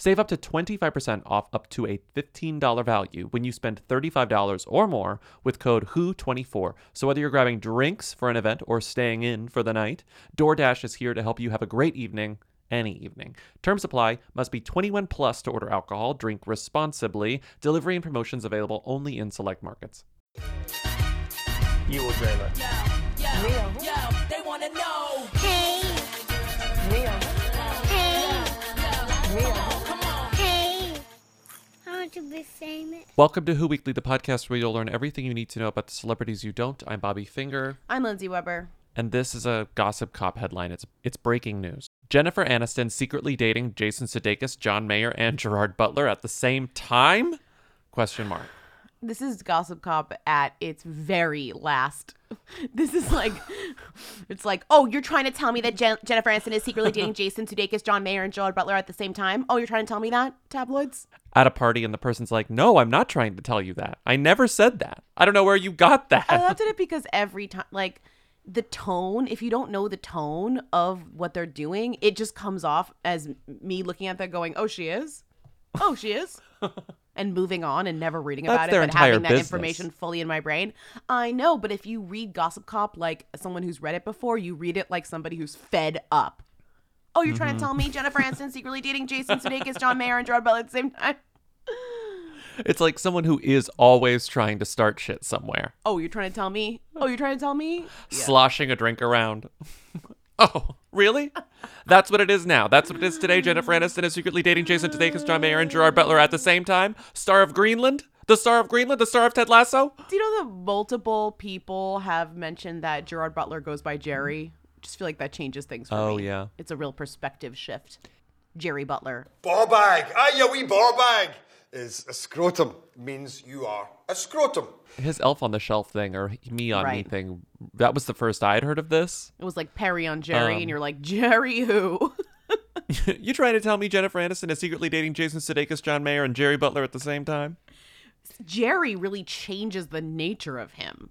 save up to 25% off up to a $15 value when you spend $35 or more with code WHO24. So whether you're grabbing drinks for an event or staying in for the night, DoorDash is here to help you have a great evening any evening. Terms apply. Must be 21 plus to order alcohol. Drink responsibly. Delivery and promotions available only in select markets. You will dream it. Yo, they wanna know. Want to be famous. Welcome to Who Weekly, the podcast where you'll learn everything you need to know about the celebrities you don't. I'm Bobby Finger. I'm Lindsey Weber. and this is a gossip cop headline. It's it's breaking news. Jennifer Aniston secretly dating Jason Sudeikis, John Mayer, and Gerard Butler at the same time? Question mark. This is Gossip Cop at its very last. This is like, it's like, oh, you're trying to tell me that Jen- Jennifer Aniston is secretly dating Jason Sudeikis, John Mayer, and Gerard Butler at the same time. Oh, you're trying to tell me that, tabloids? At a party, and the person's like, "No, I'm not trying to tell you that. I never said that. I don't know where you got that. I that." loved it because every time, like, the tone, if you don't know the tone of what they're doing, it just comes off as me looking at that going, oh, she is? Oh, she is? and moving on and never reading That's about it, but having that business. information fully in my brain. I know, but if you read Gossip Cop like someone who's read it before, you read it like somebody who's fed up. Oh, you're Mm-hmm. trying to tell me Jennifer Aniston secretly dating Jason Sudeikis, John Mayer, and Gerard Butler at the same time? It's like someone who is always trying to start shit somewhere, Oh, you're trying to tell me? Oh, you're trying to tell me? sloshing a drink around. oh, really? That's what it is now. That's what it is today. Jennifer Aniston is secretly dating Jason Sudeikis, John Mayer, and Gerard Butler at the same time. Star of Greenland, the star of Greenland, the star of Ted Lasso. Do you know that multiple people have mentioned that Gerard Butler goes by Jerry? Just feel like that changes things for Oh, me. Oh yeah. It's a real perspective shift. Jerry Butler. Ball bag. Ah, you wee ball bag. Is a scrotum means you are a scrotum. his elf on the shelf thing or me on me thing that was the first i'd heard of this It was like Perry on Jerry, Um, and you're like, Jerry who? you trying to tell me jennifer aniston is secretly dating jason sudeikis john mayer and jerry butler at the same time Jerry really changes the nature of him.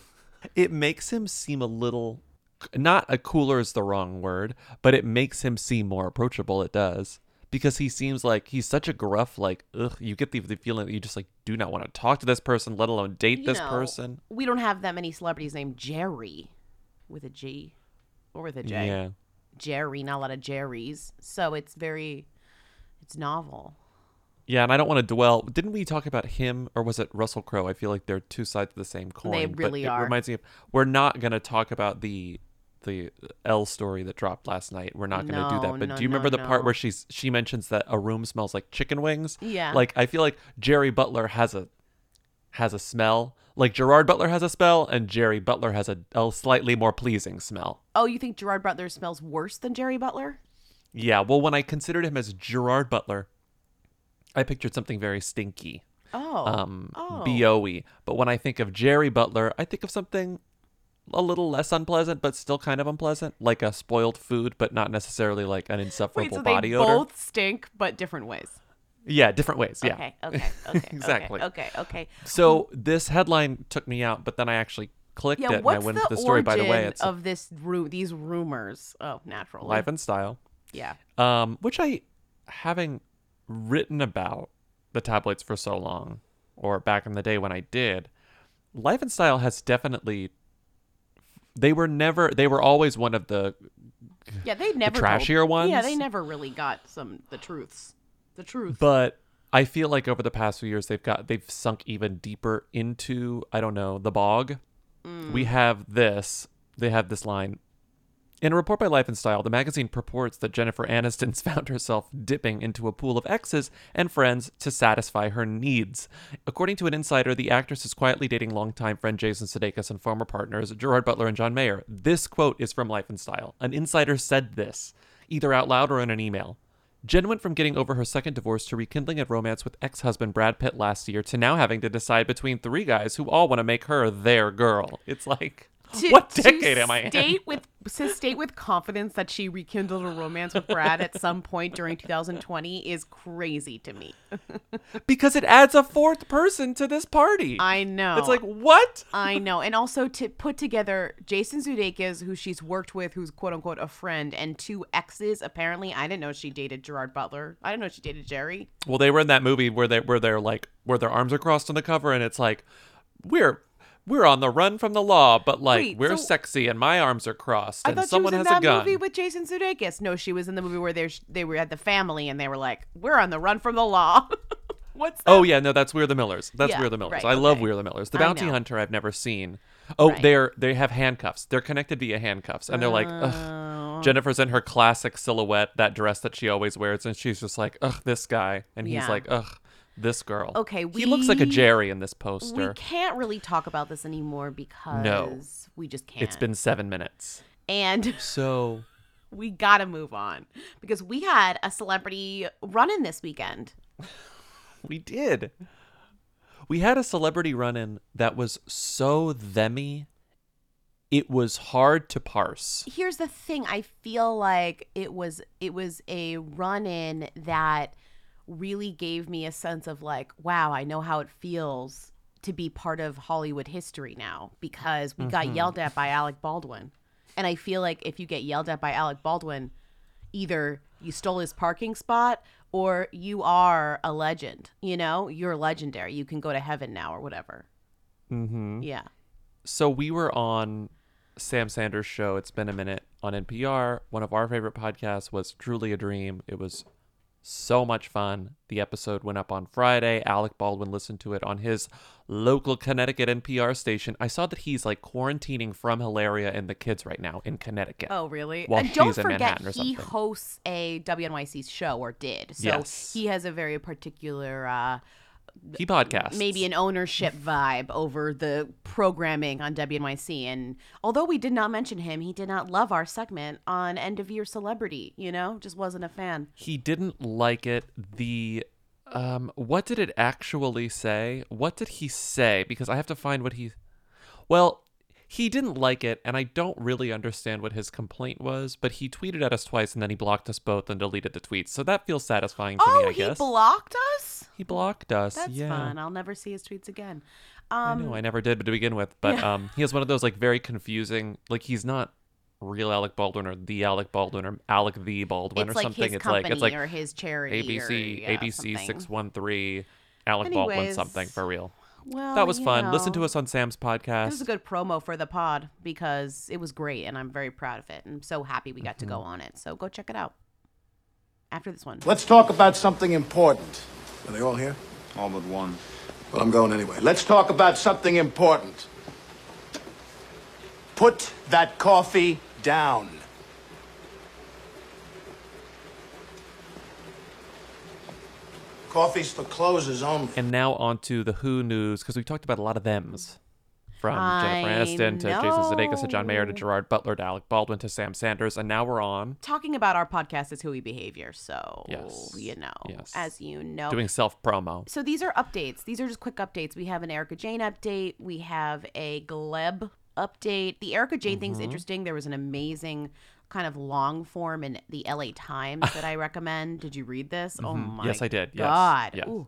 it makes him seem a little not a cooler is the wrong word but it makes him seem more approachable it does because he seems like he's such a gruff like ugh you get the, the feeling that you just like do not want to talk to this person let alone date You this know, person We don't have that many celebrities named Jerry with a G or with a J. yeah Jerry, not a lot of Jerrys. So it's very, it's novel. Yeah, and I don't want to dwell. Didn't we talk about him or was it Russell Crowe? I feel like they're two sides of the same coin. but really it are. Reminds me of we're not going to talk about the the L story that dropped last night. We're not going to do that. But no, do you no, remember the part where she's she mentions that a room smells like chicken wings? Yeah. Like I feel like Jerry Butler has a has a smell. Like Gerard Butler has a smell and Jerry Butler has a, a slightly more pleasing smell. Oh, you think Gerard Butler smells worse than Jerry Butler? Yeah, well when I considered him as Gerard Butler, I pictured something very stinky. Oh. um oh. BOE. But when I think of Jerry Butler, I think of something a little less unpleasant, but still kind of unpleasant, like a spoiled food, but not necessarily like an insufferable Wait, so body they odor. both stink, but different ways. Yeah, different ways. Yeah. Okay, okay, okay. Exactly. Okay, okay, okay. So this headline took me out, but then I actually clicked Yeah, it and I went into the story. By the way, it's of this ru- these rumors? Oh, natural. life and style. Yeah. um, which I, having written about the tabloids for so long, or back in the day when I did, Life and Style has definitely. They were never. They were always one of the. Yeah, they never trashier told- ones? Yeah, they never really got some the truths. The truth. But I feel like over the past few years, they've got they've sunk even deeper into I don't know the bog. Mm. we have this. They have this line. In a report by Life and Style, the magazine purports that Jennifer Aniston's found herself dipping into a pool of exes and friends to satisfy her needs. According to an insider, the actress is quietly dating longtime friend Jason Sudeikis and former partners Gerard Butler and John Mayer. This quote is from Life and Style. An insider said this, either out loud or in an email. Jen went from getting over her second divorce to rekindling a romance with ex husband Brad Pitt last year to now having to decide between three guys who all want to make her their girl. It's like, To- what decade am I in? Date with to state with confidence that she rekindled a romance with Brad at some point during 2020 is crazy to me. Because it adds a fourth person to this party. I know. It's like, what? I know, and also to put together Jason Sudeikis, who she's worked with, who's quote unquote a friend, and two exes. Apparently, I didn't know she dated Gerard Butler. I didn't know she dated Jerry. Well, they were in that movie where they where they're like where their arms are crossed on the cover, and it's like, we're we're on the run from the law, but like Wait, we're so- sexy and my arms are crossed, I and thought someone she was has in a that gun. movie with Jason Sudeikis. No, she was in the movie where they they were at the family and they were like, "We're on the run from the law." What's oh, that? Oh yeah, no, that's We're the Millers. That's Yeah, We're the Millers. right, I love okay. We're the Millers. The I Bounty know. Hunter I've never seen. Oh, Right. they're they have handcuffs. They're connected via handcuffs, and they're like, Oh. ugh. Jennifer's in her classic silhouette, that dress that she always wears, and she's just like, ugh, this guy, and he's Yeah. like, ugh, this girl. Okay, we, he looks like a Jerry in this poster. we can't really talk about this anymore because no, we just can't. It's been seven minutes. and So we gotta move on because we had a celebrity run in this weekend. We did. We had a celebrity run in that was so themy, it was hard to parse. here's the thing i feel like it was it was a run in that really gave me a sense of like wow i know how it feels to be part of hollywood history now because we got yelled at by alec baldwin and i feel like if you get yelled at by alec baldwin either you stole his parking spot or you are a legend you know you're legendary you can go to heaven now or whatever Mm-hmm. yeah So we were on Sam Sanders' show. It's been a minute on NPR. One of our favorite podcasts was Truly a Dream. It was so much fun. The episode went up on Friday. Alec Baldwin listened to it on his local Connecticut NPR station. I saw that he's like quarantining from Hilaria and the kids right now in Connecticut. Oh, really? While and don't in forget, Manhattan or he hosts a WNYC show or did. So Yes. he has a very particular, uh, He podcasts. maybe an ownership vibe over the programming on WNYC. And although we did not mention him, he did not love our segment on End of Year Celebrity. You know, just wasn't a fan. he didn't like it the um what did it actually say what did he say because i have to find what he well he didn't like it and i don't really understand what his complaint was but he tweeted at us twice and then he blocked us both and deleted the tweets so that feels satisfying to oh, me i he guess blocked us. He blocked us That's yeah fun. I'll never see his tweets again. i Um, know i never did but to begin with but um he has one of those like very confusing like he's not real alec baldwin or the alec baldwin or alec the baldwin it's or like something his it's like it's like or his charity. ABC or, yeah, ABC six one three Alec Baldwin something for real. Well, That was you fun. Listen to us on Sam's podcast. This was a good promo for the pod because it was great and I'm very proud of it. I'm so happy we got to go on it. So go check it out after this one. Let's talk about something important. Are they all here? All but one. Well, I'm going anyway. Let's talk about something important. Put that coffee down. Coffee's for closers only. and now on to the Who news because we talked about a lot of thems. From I Jennifer Aniston to Jason Sudeikis to John Mayer to. Gerard Butler to Alec Baldwin to Sam Sanders, and now we're on Talking about our podcast is Hooey Behavior. So, Yes. you know, Yes. as you know. doing self promo. so these are updates. These are just quick updates. We have an Erika Jayne update. We have a Gleb update. The Erika Jayne thing's Mm-hmm. interesting. There was an amazing kind of long form in the LA Times that I recommend. Did you read this? Oh my Mm-hmm. Yes, I did. Yes. God. Yeah. Ooh.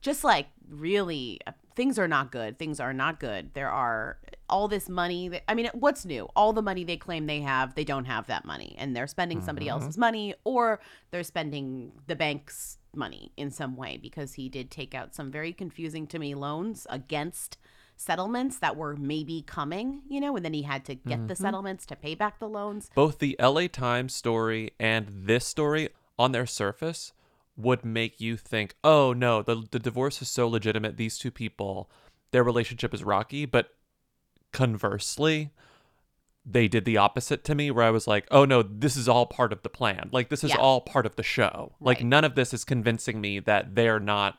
Just like really uh, things are not good. Things are not good. There are all this money that, I mean, what's new? All the money they claim they have, they don't have that money and they're spending somebody Mm-hmm. else's money or they're spending the bank's money in some way because he did take out some very confusing to me loans against settlements that were maybe coming, you know, and then he had to get Mm-hmm. the settlements to pay back the loans. Both the LA Times story and this story, on their surface, would make you think, oh no, the, the divorce is so legitimate. These two people, their relationship is rocky. But conversely, they did the opposite to me where I was like, "Oh no, this is all part of the plan. Like this is Yeah. all part of the show. Like Right. none of this is convincing me that they're not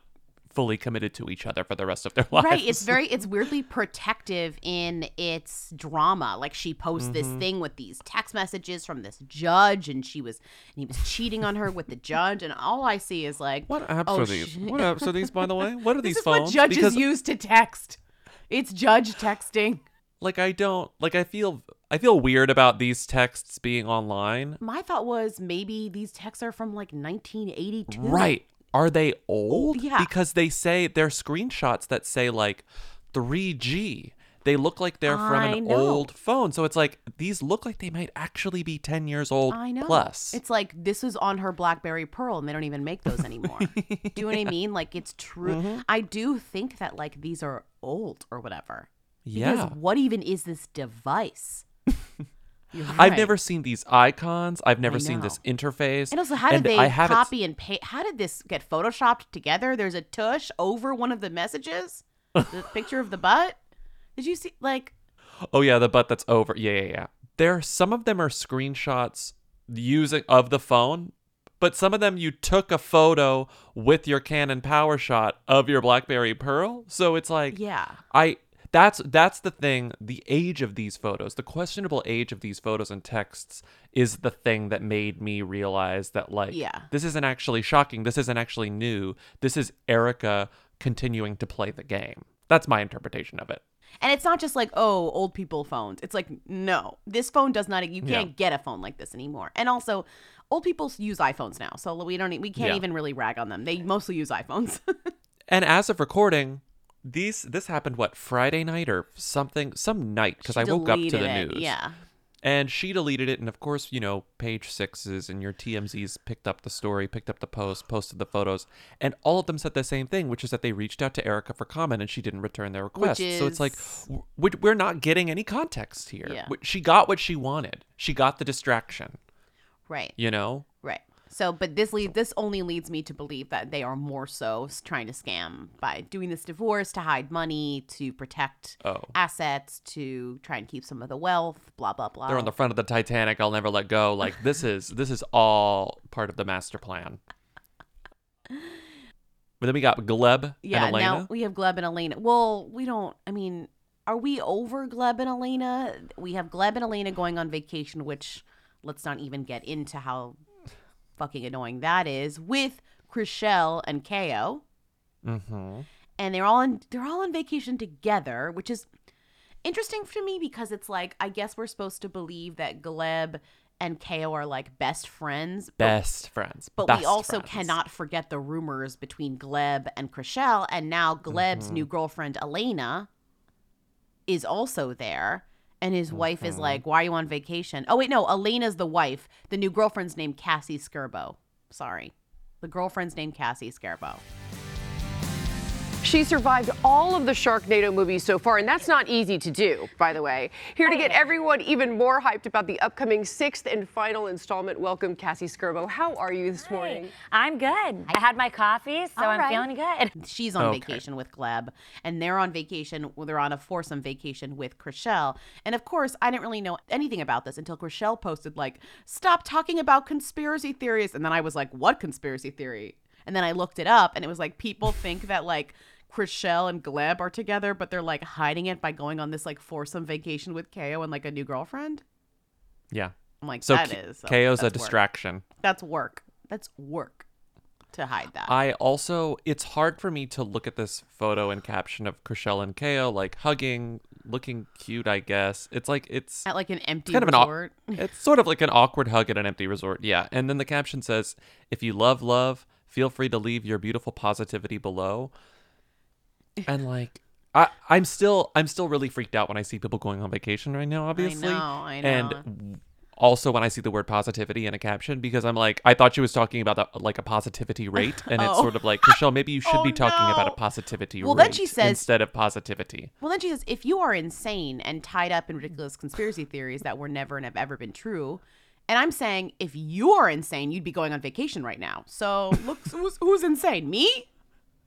fully committed to each other for the rest of their lives." Right. It's very it's weirdly protective in its drama. Like she posts this Mm-hmm. thing with these text messages from this judge and she was and he was cheating on her with the judge and all I see is like What apps oh, are these? sh- What apps are these, by the way? What are these This is phones? what judges Because, use to text. It's judge texting. like, I don't like. I feel I feel weird about these texts being online. My thought was maybe these texts are from like 1982. Right? Are they old? yeah. Because they say they're screenshots that say like 3G. They look like they're from I an know. old phone. So it's like these look like they might actually be 10 years old I know. plus. It's like this was on her BlackBerry Pearl, and they don't even make those anymore. do you know what I mean? Like it's true. Mm-hmm. I do think that like these are old or whatever. yeah. Because what even is this device? You're I've never seen these icons. I've never seen this interface. And also, how did they I copy and paste? How did this get photoshopped together? There's a tush over one of the messages. the picture of the butt. Did you see? Like, Oh yeah, the butt that's over. Yeah, yeah, yeah. There, some of them are screenshots using of the phone, but some of them you took a photo with your Canon PowerShot of your BlackBerry Pearl. So it's like, yeah, I that's that's the thing. The age of these photos, the questionable age of these photos and texts, is the thing that made me realize that like, Yeah. this isn't actually shocking. This isn't actually new. This is Erika continuing to play the game. That's my interpretation of it. and it's not just like oh, old people phones. It's like no, this phone does not. You can't Yeah. get a phone like this anymore. And also, old people use iPhones now, so we don't. We can't Yeah. even really rag on them. They mostly use iPhones. And as of recording, these this happened what Friday night or something, some night because I woke up to the it, news. Yeah. And she deleted it, and of course, you know, page sixes and your TMZs picked up the story, picked up the post, posted the photos, and all of them said the same thing, which is that they reached out to Erika for comment, and she didn't return their request. so it's like we- we're not getting any context here. Yeah. She got what she wanted. She got the distraction. Right. You know. Right. So, but this lead this only leads me to believe that they are more so trying to scam by doing this divorce to hide money, to protect Oh. assets, to try and keep some of the wealth, blah blah blah. They're on the front of the Titanic. I'll never let go. Like this is this is all part of the master plan. But then we got Gleb yeah. and Elena. Now we have Gleb and Elena. Well, we don't. I mean, are we over Gleb and Elena? We have Gleb and Elena going on vacation, which let's not even get into how fucking annoying that is with Chrishell and Ko. mm-hmm. and they're all on they're all on vacation together, which is interesting to me because it's like I guess we're supposed to believe that Gleb and Ko are like best friends, but, Best friends. but best we also friends. cannot forget the rumors between Gleb and Chrishell, and now Gleb's Mm-hmm. new girlfriend Elena is also there. And his wife is like, "Why are you on vacation?" Oh wait, no, Elena's the wife. The new girlfriend's named Cassie Scerbo. Sorry, the girlfriend's named Cassie Scerbo. She survived all of the Sharknado movies so far, and that's not easy to do, by the way. Here to oh, get everyone even more hyped about the upcoming sixth and final installment, welcome Cassie Scerbo. How are you this morning? I'm good. I had my coffee, so All I'm right. feeling good. She's on Okay. vacation with Gleb, and they're on vacation. Well, they're on a foursome vacation with Chrishell. And of course, I didn't really know anything about this until Chrishell posted like, "Stop talking about conspiracy theories." And then I was like, "What conspiracy theory?" And then I looked it up, and it was like people think that like Chrishell and Gleb are together, but they're like hiding it by going on this like foursome vacation with Ko and like a new girlfriend. Yeah. I'm like, So that K- is KO's a work. distraction. That's work. That's work to hide that. I also, it's hard for me to look at this photo and caption of Chrishell and KO like hugging, looking cute. I guess it's like it's At like an empty kind of an it's sort of like an awkward hug at an empty resort. Yeah. And then the caption says, "If you love love, feel free to leave your beautiful positivity below." And like I I'm still I'm still really freaked out when I see people going on vacation right now, obviously. know, I And know. w- also when I see the word positivity in a caption because I'm like I thought she was talking about the, like a positivity rate and it's Oh. sort of like Michelle maybe you should Oh, be talking about a positivity Well, rate then she says- instead of positivity. Well, then she says, if you are insane and tied up in ridiculous conspiracy theories that were never and have ever been true, and I'm saying if you are insane, you'd be going on vacation right now. So look, who's, who's insane? Me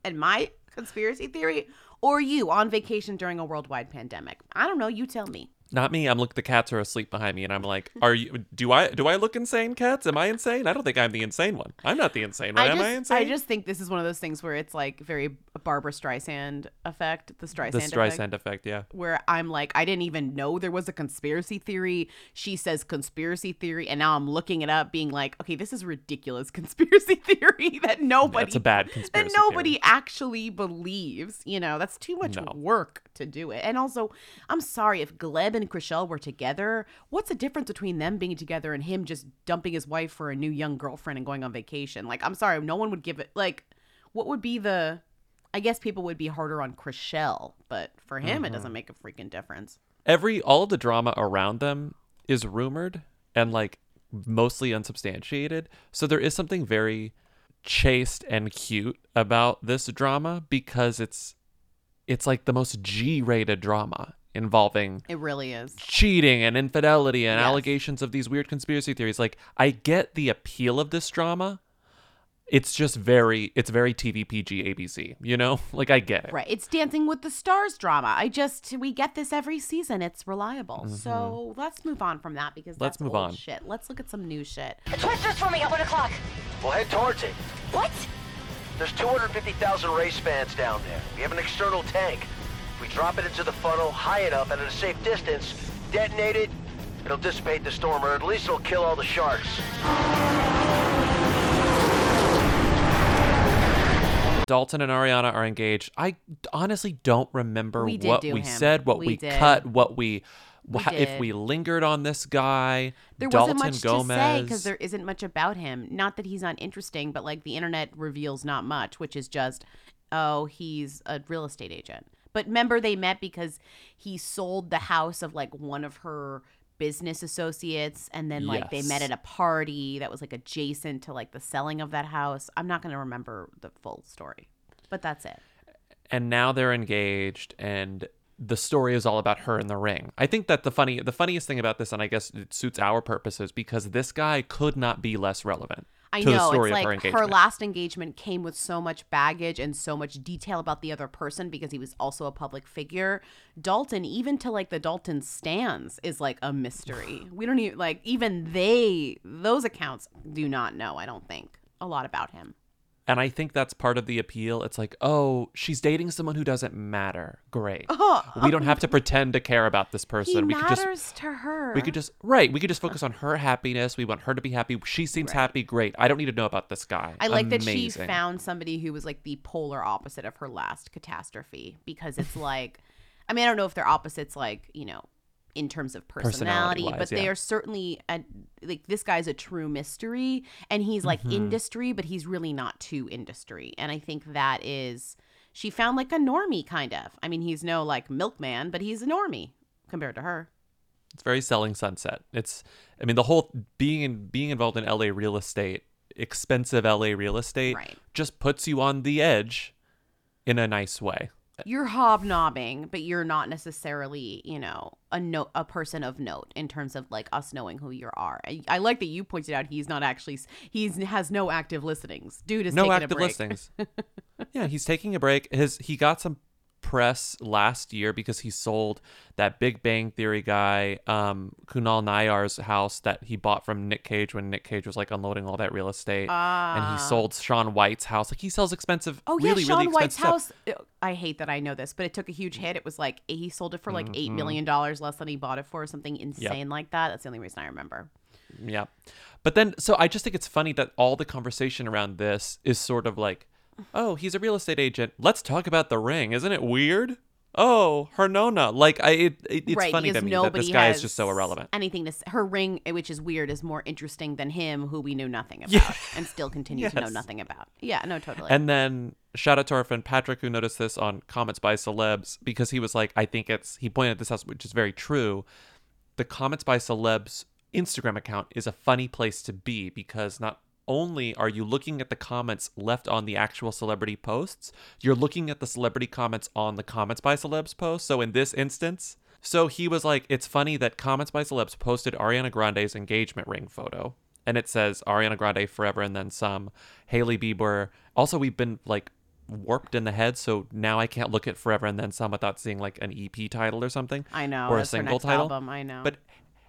and my conspiracy theory, or you on vacation during a worldwide pandemic? I don't know. You tell me. Not me. I'm look. The cats are asleep behind me, and I'm like, hmm. "Are you? Do I? Do I look insane, cats? Am I insane? I don't think I'm the insane one. I'm not the insane one. I Am just, I insane? I just think this is one of those things where it's like very Barbara Streisand effect, the Streisand, the effect, Streisand effect. Yeah. where I'm like, I didn't even know there was a conspiracy theory. She says conspiracy theory, and now I'm looking it up, being like, okay, this is ridiculous conspiracy theory that nobody That's a bad conspiracy. that nobody theory. actually believes. You know, that's too much No. work to do it. And also, I'm sorry if Gleb and Chrishell were together. What's the difference between them being together and him just dumping his wife for a new young girlfriend and going on vacation? Like, I'm sorry, no one would give it. Like, what would be the? I guess people would be harder on Chrishell, but for him, it Mm-hmm. doesn't make a freaking difference. Every all the drama around them is rumored and like mostly unsubstantiated. So there is something very chaste and cute about this drama because it's it's like the most G-rated drama involving It really is. cheating and infidelity and Yes. allegations of these weird conspiracy theories. Like I get the appeal of this drama. It's just very it's very TV PG ABC, you know? Like I get it. Right. It's Dancing with the Stars drama. I just we get this every season. It's reliable. So let's move on from that because Mm-hmm. Let's that's move old on. shit. Let's look at some new shit. Twisters for me at one o'clock. Well, head towards it. What? There's 250,000 race fans down there. We have an external tank. If we drop it into the funnel high enough and at a safe distance, detonate it, it'll dissipate the storm, or at least it'll kill all the sharks. Dalton and Ariana are engaged. I honestly don't remember We did what do we him. said, what We we, did. cut, what we, wha- if did. we lingered on this guy. There Dalton wasn't much Gomez. to say because there isn't much about him. Not that he's not interesting, but like the internet reveals not much, which is just, oh, he's a real estate agent. But remember, they met because he sold the house of like one of her business associates, and then like they met at a party that was like adjacent to like the selling of that house. I'm not gonna remember the full story, but that's it. and now they're engaged and the story is all about her in the ring. I think that the funny the funniest thing about this and I guess it suits our purposes because this guy could not be less relevant I to know it's of her like her last engagement came with so much baggage and so much detail about the other person because he was also a public figure. Dalton, even to like the Dalton stands, is like a mystery. we don't even like even they those accounts do not know. I don't think a lot about him. And I think that's part of the appeal. It's like, "Oh, she's dating someone who doesn't matter." Great. Oh, we don't oh. have to pretend to care about this person. he we could matters just to her. we could just right, we could just focus on her happiness. We want her to be happy. She seems happy. Great. I don't need to know about this guy. I like that she found somebody who was like the polar opposite of her last catastrophe because it's like, I mean, I don't know if they're opposites, like, you know, in terms of personality, but they yeah. are certainly a, like this guy's a true mystery and he's like Mm-hmm. industry, but he's really not too industry. And I think that is, she found like a normie kind of. I mean, he's no like milkman, but he's a normie compared to her. It's very selling sunset. It's I mean the whole being in being involved in LA real estate, expensive LA real estate Right. just puts you on the edge in a nice way. You're hobnobbing, but you're not necessarily, you know, a note, a person of note in terms of like us knowing who you are. I, I like that you pointed out he's not actually he's has no active listenings. Dude is no taking a active break. listings. yeah, he's taking a break. His he got some press last year because he sold that Big Bang Theory guy, um, Kunal Nayyar's house that he bought from Nick Cage when Nick Cage was like unloading all that real estate, and he sold Shaun White's house. Like he sells expensive, Ah. Oh yeah, really, Shaun really White's house. uh, I hate that I know this, but it took a huge hit. It was like he sold it for like Mm-hmm. eight million dollars less than he bought it for, or something insane like that. That's the only reason I remember. Yeah. But then, so I just think it's funny that all the conversation around this is sort of like, oh, he's a real estate agent. Let's talk about the ring. Isn't it weird? Oh, her nona. Like, I, it, it- it's right, funny to me that this guy is just so irrelevant. Anything to s- her ring, eh, which is weird, is more interesting than him, who we knew nothing about, Yeah. and still continue to know nothing about. Yeah, no, totally. And then shout out to our friend Patrick who noticed this on comments by celebs because he was like, I think it's he pointed this out, which is very true. The comments by celebs Instagram account is a funny place to be because not only are you looking at the comments left on the actual celebrity posts, you're looking at the celebrity comments on the comments by celebs post. So in this instance, so he was like, it's funny that comments by celebs posted Ariana Grande's engagement ring photo. And it says Ariana Grande forever and then some. Hailey Bieber. Also, we've been like warped in the head, so now I can't look at Forever and Then Some without seeing like an EP title or something. I know, Or a single title. album, I know. But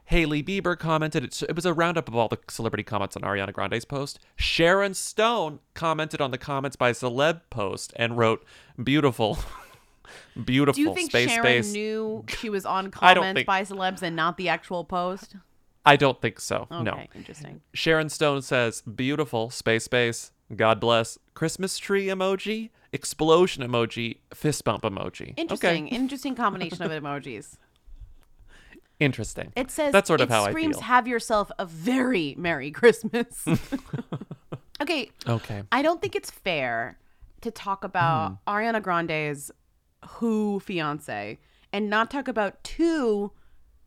Hailey Bieber commented, it, it was a roundup of all the celebrity comments on Ariana Grande's post. Sharon Stone commented on the comments by celeb post and wrote, beautiful. beautiful. Space space." Do you think space, Sharon space. knew she was on comments think- by celebs and not the actual post? I don't think so. Okay, No. interesting. Sharon Stone says, beautiful, space, space, God bless, Christmas tree emoji, explosion emoji, fist bump emoji. Interesting. Okay. Interesting combination of emojis. Interesting. It says that's sort of how screams I feel. have yourself a very merry Christmas. okay. Okay. I don't think it's fair to talk about Hmm. Ariana Grande's Who fiance and not talk about two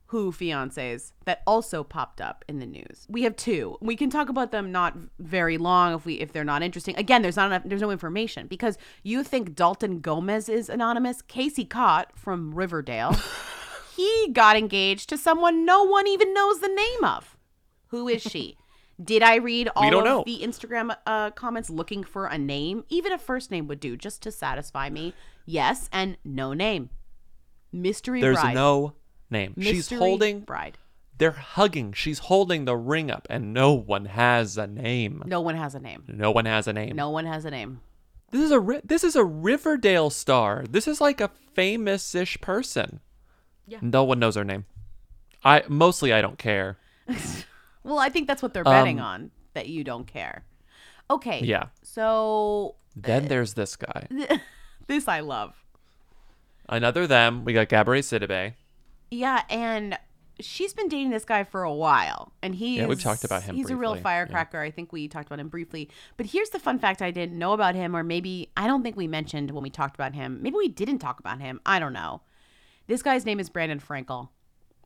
Who fiancés that also popped up in the news. We have two. We can talk about them not very long if we if they're not interesting. Again, there's not enough there's no information because you think Dalton Gomez is anonymous. Casey Cott from Riverdale. he got engaged to someone no one even knows the name of. Who is she? Did I read all of know. the Instagram uh, comments looking for a name? Even a first name would do, just to satisfy me. Yes, and no name. Mystery There's bride. no name. She's holding, bride. they're hugging. She's holding the ring up, and no one has a name. No one has a name. No one has a name. No one has a name. This is a this is a Riverdale star. This is like a famous-ish person. Yeah. No one knows her name. I mostly I don't care. Well, I think that's what they're betting Um, on that you don't care. Okay. Yeah. So Then there's this guy. this I love. Another them. We got Gabrielle Sidibe. Yeah, and she's been dating this guy for a while, and he Yeah, we've talked about him He's a real briefly, yeah. firecracker. I think we talked about him briefly. But here's the fun fact I didn't know about him, or maybe I don't think we mentioned when we talked about him. Maybe we didn't talk about him. I don't know. This guy's name is Brandon Frankel.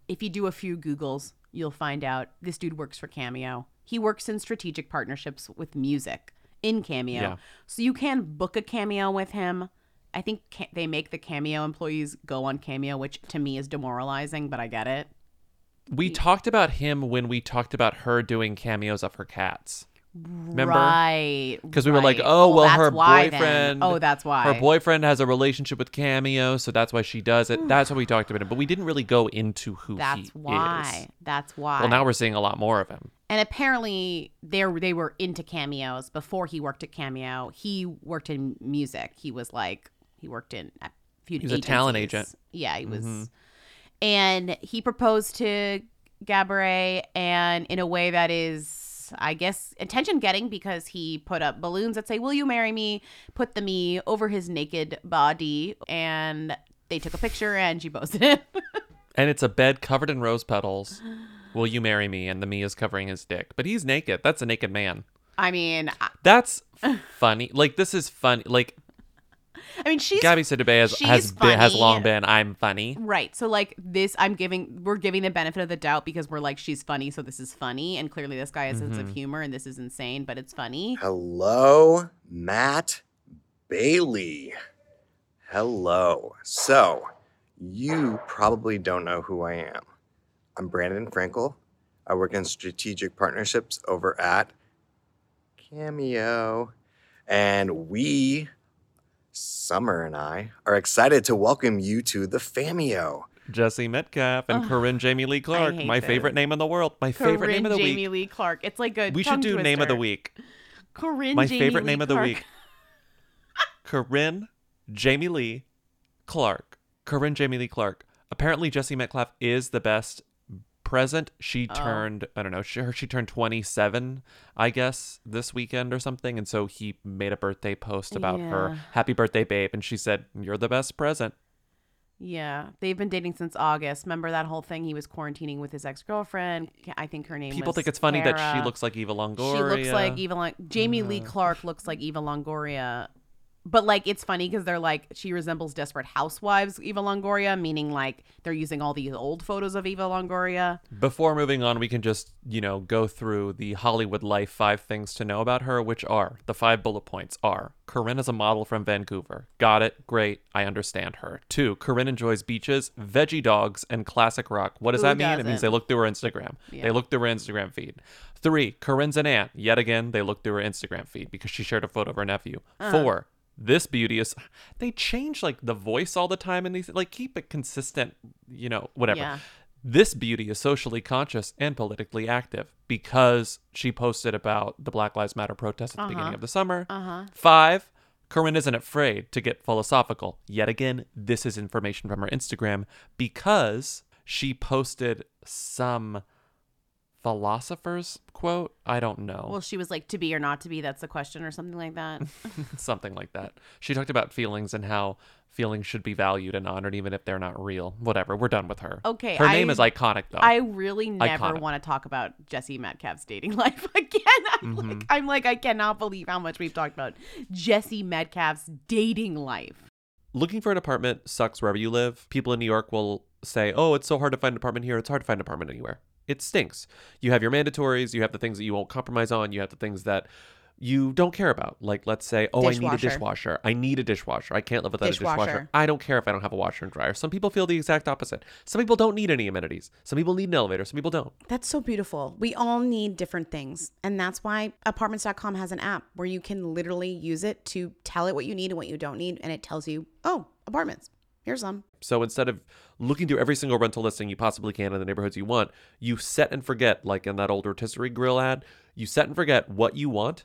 If you do a few Googles, you'll find out this dude works for Cameo. He works in strategic partnerships with music in Cameo. Yeah. So you can book a Cameo with him. I think ca- they make the Cameo employees go on Cameo, which to me is demoralizing, but I get it. We talked about him when we talked about her doing cameos of her cats. Remember? Right. Because we were like, oh, well, that's her why then. boyfriend. Oh, that's why. Her boyfriend has a relationship with Cameo, so that's why she does it. that's what we talked about him. But we didn't really go into who That's he why. is. That's why. Well, now we're seeing a lot more of him. And apparently, they they were into cameos before he worked at Cameo. He worked in music. He was like he worked in a few. He was a talent agent. Yeah, he was. Mhm. And he proposed to Gabourey, and in a way that is, I guess, attention getting because he put up balloons that say "Will you marry me?" Put the me over his naked body, and they took a picture, and she posted it. And it's a bed covered in rose petals. Will you marry me? And the me is covering his dick. But he's naked. That's a naked man. I mean, I, That's funny. Like this is funny. Like I mean, she's Gabby Sidibe has she's has, been, has long been. I'm funny. Right. So like this I'm giving we're giving the benefit of the doubt because we're like she's funny so this is funny and clearly this guy has a sense of Mhm. humor and this is insane but it's funny. Hello, Matt Bailey. Hello. So, you probably don't know who I am. I'm Brandon Frankel. I work in strategic partnerships over at Cameo. And we, Summer and I, are excited to welcome you to the Famio. Jesse Metcalfe and Ugh, Corinne Jamie Lee Clark. hate My favorite name in the world. My favorite name of the Corinne Jamie week. Lee Clark. It's like a We should tongue do name of the week. Corinne My Jamie favorite Lee name of the week. Corinne Jamie Lee Clark. Corinne Jamie Lee Clark. Apparently, Jesse Metcalfe is the best present. She Oh. turned, I don't know, she, she turned 27, I guess, this weekend or something. And so he made a birthday post about her happy birthday, babe. And she said, You're the best present. Yeah, they've been dating since August. Remember that whole thing? He was quarantining with his ex girlfriend. I think her name. People think it's funny that she looks like Eva Longoria. She looks like Eva. Long- Jamie Lee Uh. Clark looks like Eva Longoria. But like it's funny because they're like she resembles Desperate Housewives Eva Longoria, meaning like they're using all these old photos of Eva Longoria. Before moving on, we can just, you know, go through the Hollywood life five things to know about her, which are the five bullet points are Corinne is a model from Vancouver. Got it. Great. I understand her. Two, Corinne enjoys beaches, veggie dogs, and classic rock. What does Who that mean? It means they look through her Instagram. Yeah. They look through her Instagram feed. Three, Corinne's an aunt. Yet again, they look through her Instagram feed because she shared a photo of her nephew. Uh-huh. Four, This beauty is they change like the voice all the time and these like keep it consistent, you know, whatever. Yeah. This beauty is socially conscious and politically active because she posted about the Black Lives Matter protest at the beginning Uh-huh. of the summer. Uh-huh. Five, Corinne isn't afraid to get philosophical. Yet again, this is information from her Instagram because she posted some philosopher's quote. I don't know. Well, she was like, to be or not to be, that's the question, or something like that. something like that. She talked about feelings and how feelings should be valued and honored even if they're not real. Whatever. We're done with her. Okay. Her name I- is iconic though. I really never want to talk about Jesse Metcalfe's dating life again. I'm Mm-hmm. like, I'm like, I cannot believe how much we've talked about Jesse Metcalfe's dating life. Looking for an apartment sucks wherever you live. People in New York will say, "Oh, it's so hard to find an apartment here. It's hard to find an apartment anywhere." It stinks. You have your mandatories, you have the things that you won't compromise on, you have the things that you don't care about. Like let's say, "Oh, I need a Dishwasher. dishwasher. I need a dishwasher. I can't live without a Dishwasher. dishwasher. I don't care if I don't have a washer and dryer." Some people feel the exact opposite. Some people don't need any amenities. Some people need an elevator, some people don't. That's so beautiful. We all need different things. And that's why apartments.com has an app where you can literally use it to tell it what you need and what you don't need. And it tells you, oh, apartments. Here's some. So instead of looking through every single rental listing you possibly can in the neighborhoods you want, you set and forget, like in that old rotisserie grill ad, you set and forget what you want,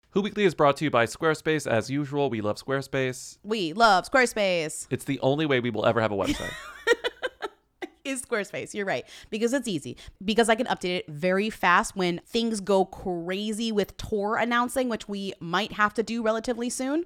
Who Weekly is brought to you by Squarespace. As usual, we love Squarespace. We love Squarespace. It's the only way we will ever have a website. is Squarespace. You're right. Because it's easy. Because I can update it very fast when things go crazy with Tor announcing, which we might have to do relatively soon.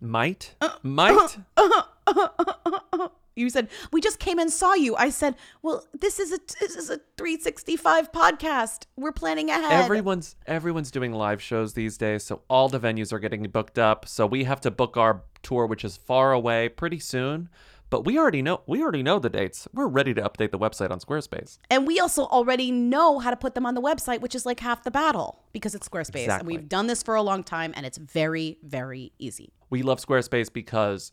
Might? Uh, Might? Uh-huh. Uh-huh. Uh-huh. You said, "We just came and saw you." I said, "Well, this is a this is a 365 podcast. We're planning ahead." Everyone's everyone's doing live shows these days, so all the venues are getting booked up. So we have to book our tour, which is far away, pretty soon. But we already know we already know the dates. We're ready to update the website on Squarespace. And we also already know how to put them on the website, which is like half the battle because it's Squarespace. And we've done this for a long time and it's very, very easy. We love Squarespace because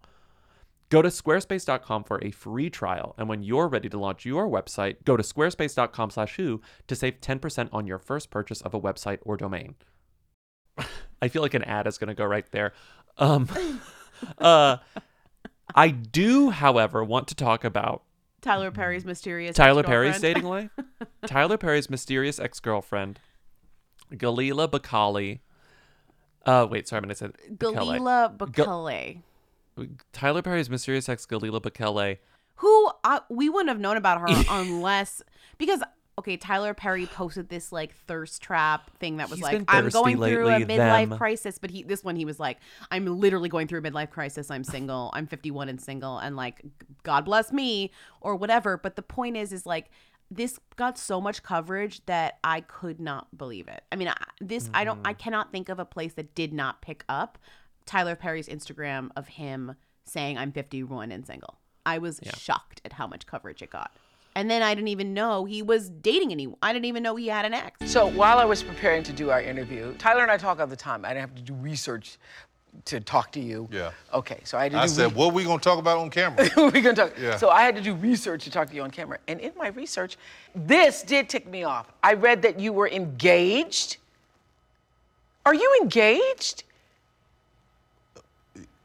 Go to squarespace.com for a free trial, and when you're ready to launch your website, go to squarespace.com/who to save 10% on your first purchase of a website or domain. I feel like an ad is going to go right there. Um, uh, I do, however, want to talk about Tyler Perry's mysterious Tyler Perry's dating life. Tyler Perry's mysterious ex-girlfriend, Galila Bakali. Uh, wait, sorry, I'm going to say. Galila Ga- Bakale. Tyler Perry's mysterious ex, Galila Bakele. who I, we wouldn't have known about her unless because okay tyler perry posted this like thirst trap thing that was He's like i'm going through a midlife them. crisis but he this one he was like i'm literally going through a midlife crisis i'm single i'm 51 and single and like god bless me or whatever but the point is is like this got so much coverage that i could not believe it i mean I, this i don't Mm-hmm. i cannot think of a place that did not pick up tyler perry's instagram of him saying i'm 51 and single I was shocked at how much coverage it got. And then I didn't even know he was dating anyone. I didn't even know he had an ex. So while I was preparing to do our interview, Tyler and I talk all the time. I didn't have to do research to talk to you. Yeah. Okay, so I had to I do said, what are we gonna talk about on camera? we gonna talk. Yeah. So I had to do research to talk to you on camera. And in my research, this did tick me off. I read that you were engaged. Are you engaged?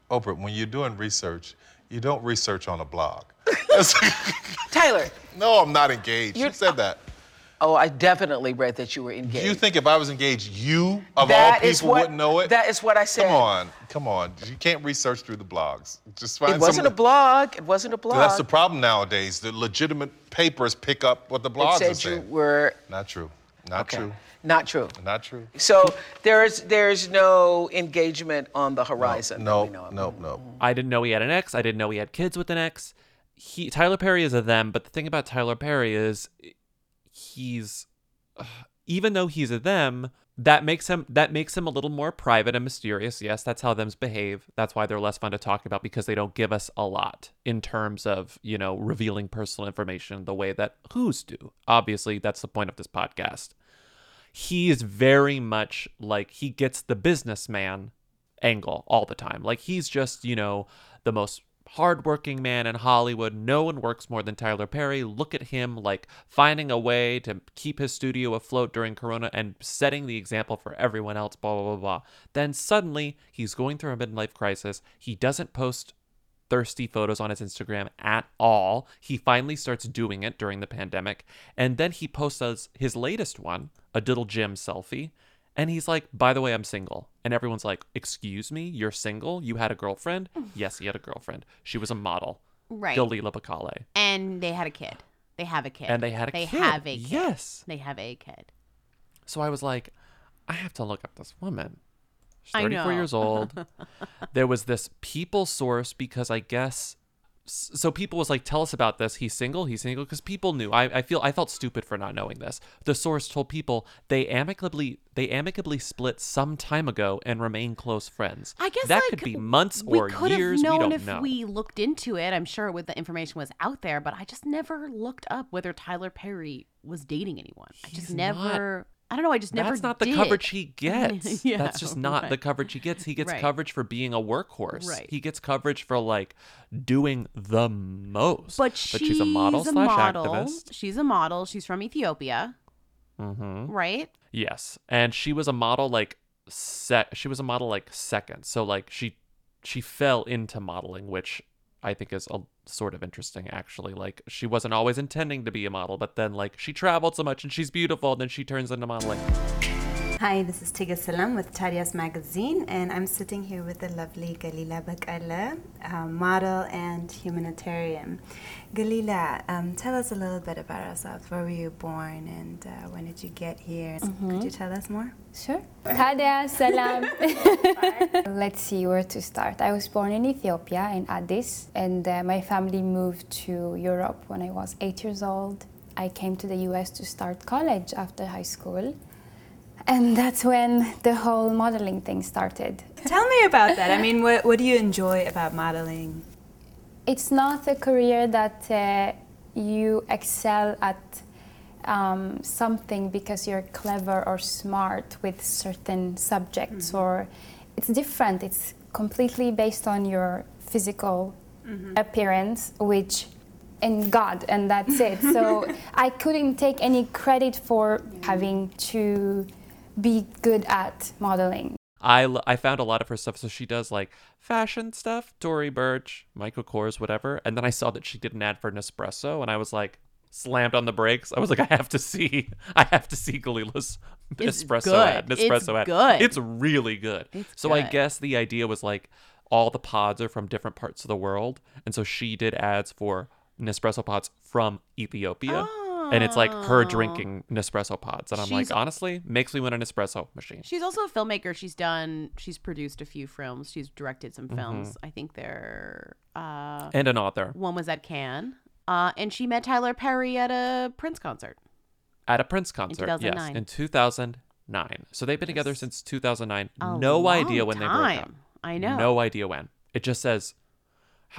Oprah, when you're doing research, you don't research on a blog. Tyler. no, I'm not engaged. You're- you said that. Oh, I definitely read that you were engaged. Do you think if I was engaged, you of That all is people what- wouldn't know it? That is what I said. Come on, come on. You can't research through the blogs. Just find It wasn't a blog. It wasn't a blog. That's the problem nowadays. The legitimate papers pick up what the blogs it are said you saying. were Not true. Not Okay. true. Not true. Not true. So there's there's no engagement on the horizon. No, no, no. I didn't know he had an ex. I didn't know he had kids with an ex. He Tyler Perry is a them, but the thing about Tyler Perry is he's even though he's a them, that makes him that makes him a little more private and mysterious. Yes, that's how thems behave. That's why they're less fun to talk about because they don't give us a lot in terms of, you know, revealing personal information the way that who's do. Obviously, that's the point of this podcast. He is very much like he gets the businessman angle all the time. Like he's just, you know, the most hardworking man in Hollywood. No one works more than Tyler Perry. Look at him like finding a way to keep his studio afloat during Corona and setting the example for everyone else, blah, blah, blah, blah. Then suddenly he's going through a midlife crisis. He doesn't post thirsty photos on his Instagram at all. He finally starts doing it during the pandemic. And then he posts us- his latest one, a diddle gym selfie. And he's like, by the way, I'm single. And everyone's like, excuse me, you're single? You had a girlfriend? yes, he had a girlfriend. She was a model. Right. Gelila Bekele. And they had a kid. They have a kid. And they had a they kid. have a kid. Yes. They have a kid. So I was like, I have to look up this woman. She's I 34 know. years old. there was this people source because I guess so people was like tell us about this he's single he's single because people knew I, I feel i felt stupid for not knowing this the source told people they amicably they amicably split some time ago and remain close friends I guess that like, could be months we or could years have known we don't if know we looked into it. I'm sure with the information was out there, but I just never looked up whether Tyler Perry was dating anyone. I just never. I don't know. I just never. That's not the did. coverage he gets. Yeah, That's just not the coverage he gets. He gets Right. coverage for being a workhorse. Right. He gets coverage for like doing the most. But, she's a model she's a slash model. activist. She's a model. She's from Ethiopia, Mm-hmm. right? Yes, and she was a model like set. She was a model like second. So like she she fell into modeling, which I think is a sort of interesting actually. Like she wasn't always intending to be a model, but then like she traveled so much and she's beautiful, and then she turns into modeling. Hi, this is Tiga Salam with Tadias Magazine, and I'm sitting here with the lovely Gelila Bekele, uh, model and humanitarian. Gelila, um, tell us a little bit about yourself. Where were you born, and uh, when did you get here? Could you tell us more? Sure. Tadia, salam. Let's see where to start. I was born in Ethiopia, in Addis, and uh, my family moved to Europe when I was eight years old. I came to the US to start college after high school. And that's when the whole modeling thing started. Tell me about that. I mean, what, what do you enjoy about modeling? It's not a career that uh, you excel at um, something because you're clever or smart with certain subjects, or it's different. It's completely based on your physical appearance, which in God, and that's it. So I couldn't take any credit for having to be good at modeling. I, l- I found a lot of her stuff. So she does like fashion stuff, Tory Burch, Michael Kors, whatever. And then I saw that she did an ad for Nespresso, and I was like, slammed on the brakes. I was like, I have to see, I have to see Gelila's It's Nespresso good. ad. It's Nespresso ad. good. It's really good. It's so I guess the idea was like all the pods are from different parts of the world, and so she did ads for Nespresso pods from Ethiopia. Oh, And it's like her drinking Nespresso pods. And I'm She's- like, honestly, makes me want an espresso machine. She's also a filmmaker. She's done. She's produced a few films. She's directed some films. Mhm. I think they're. Uh, And an author. One was at Cannes, uh, and she met Tyler Perry at a Prince concert. At a Prince concert, yes, 2009. in 2009. So they've been together since 2009. A no idea long when they broke up. time. I know. No idea when. It just says,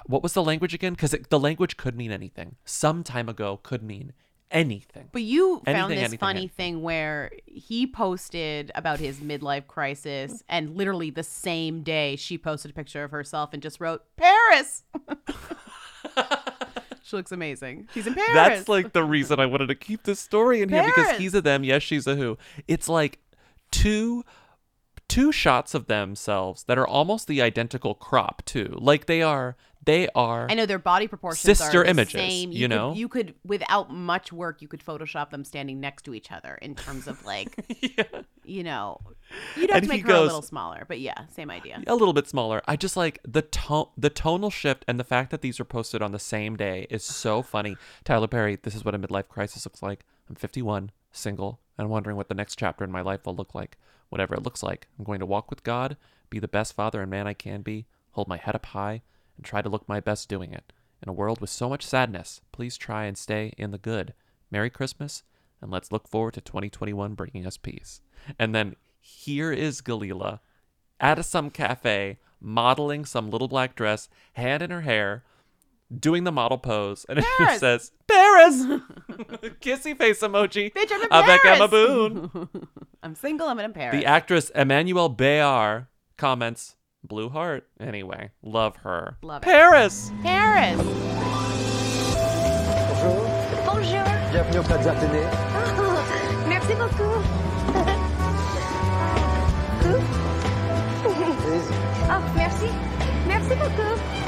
what was the language again? Because the language could mean anything. Some time ago could mean anything. But you found this anything, funny anything. thing where he posted about his midlife crisis, and literally the same day she posted a picture of herself and just wrote Paris. she looks amazing. She's in Paris. That's like the reason I wanted to keep this story in here because he's a them, yes, she's a who. It's like two two shots of themselves that are almost the identical crop too. Like they are they are I know their body proportions sister are the images, Same. you could- know? you could without much work, you could Photoshop them standing next to each other in terms of like, you know, you'd have And to make her a little smaller, but yeah, same idea. a little bit smaller. I just like the tone, the tonal shift, and the fact that these are posted on the same day is so funny. Tyler Perry, this is what a midlife crisis looks like. I'm 51, single, and wondering what the next chapter in my life will look like. Whatever it looks like, I'm going to walk with God, be the best father and man I can be, hold my head up high, and try to look my best doing it. In a world with so much sadness, please try and stay in the good. Merry Christmas, and let's look forward to 2021 bringing us peace. And then here is Gelila at some cafe, modeling some little black dress, hand in her hair, doing the model pose, and it says, Paris! Kissy face emoji. Bitch, I'm in Avec Paris. Emma Boone. I'm single. I'm in Paris. The actress Emmanuelle Bayard comments, Blue heart. Anyway, love her. Love it. Paris! Paris. Bonjour. Bienvenue au Plaza Athénée. Merci beaucoup. oh, merci. Merci beaucoup.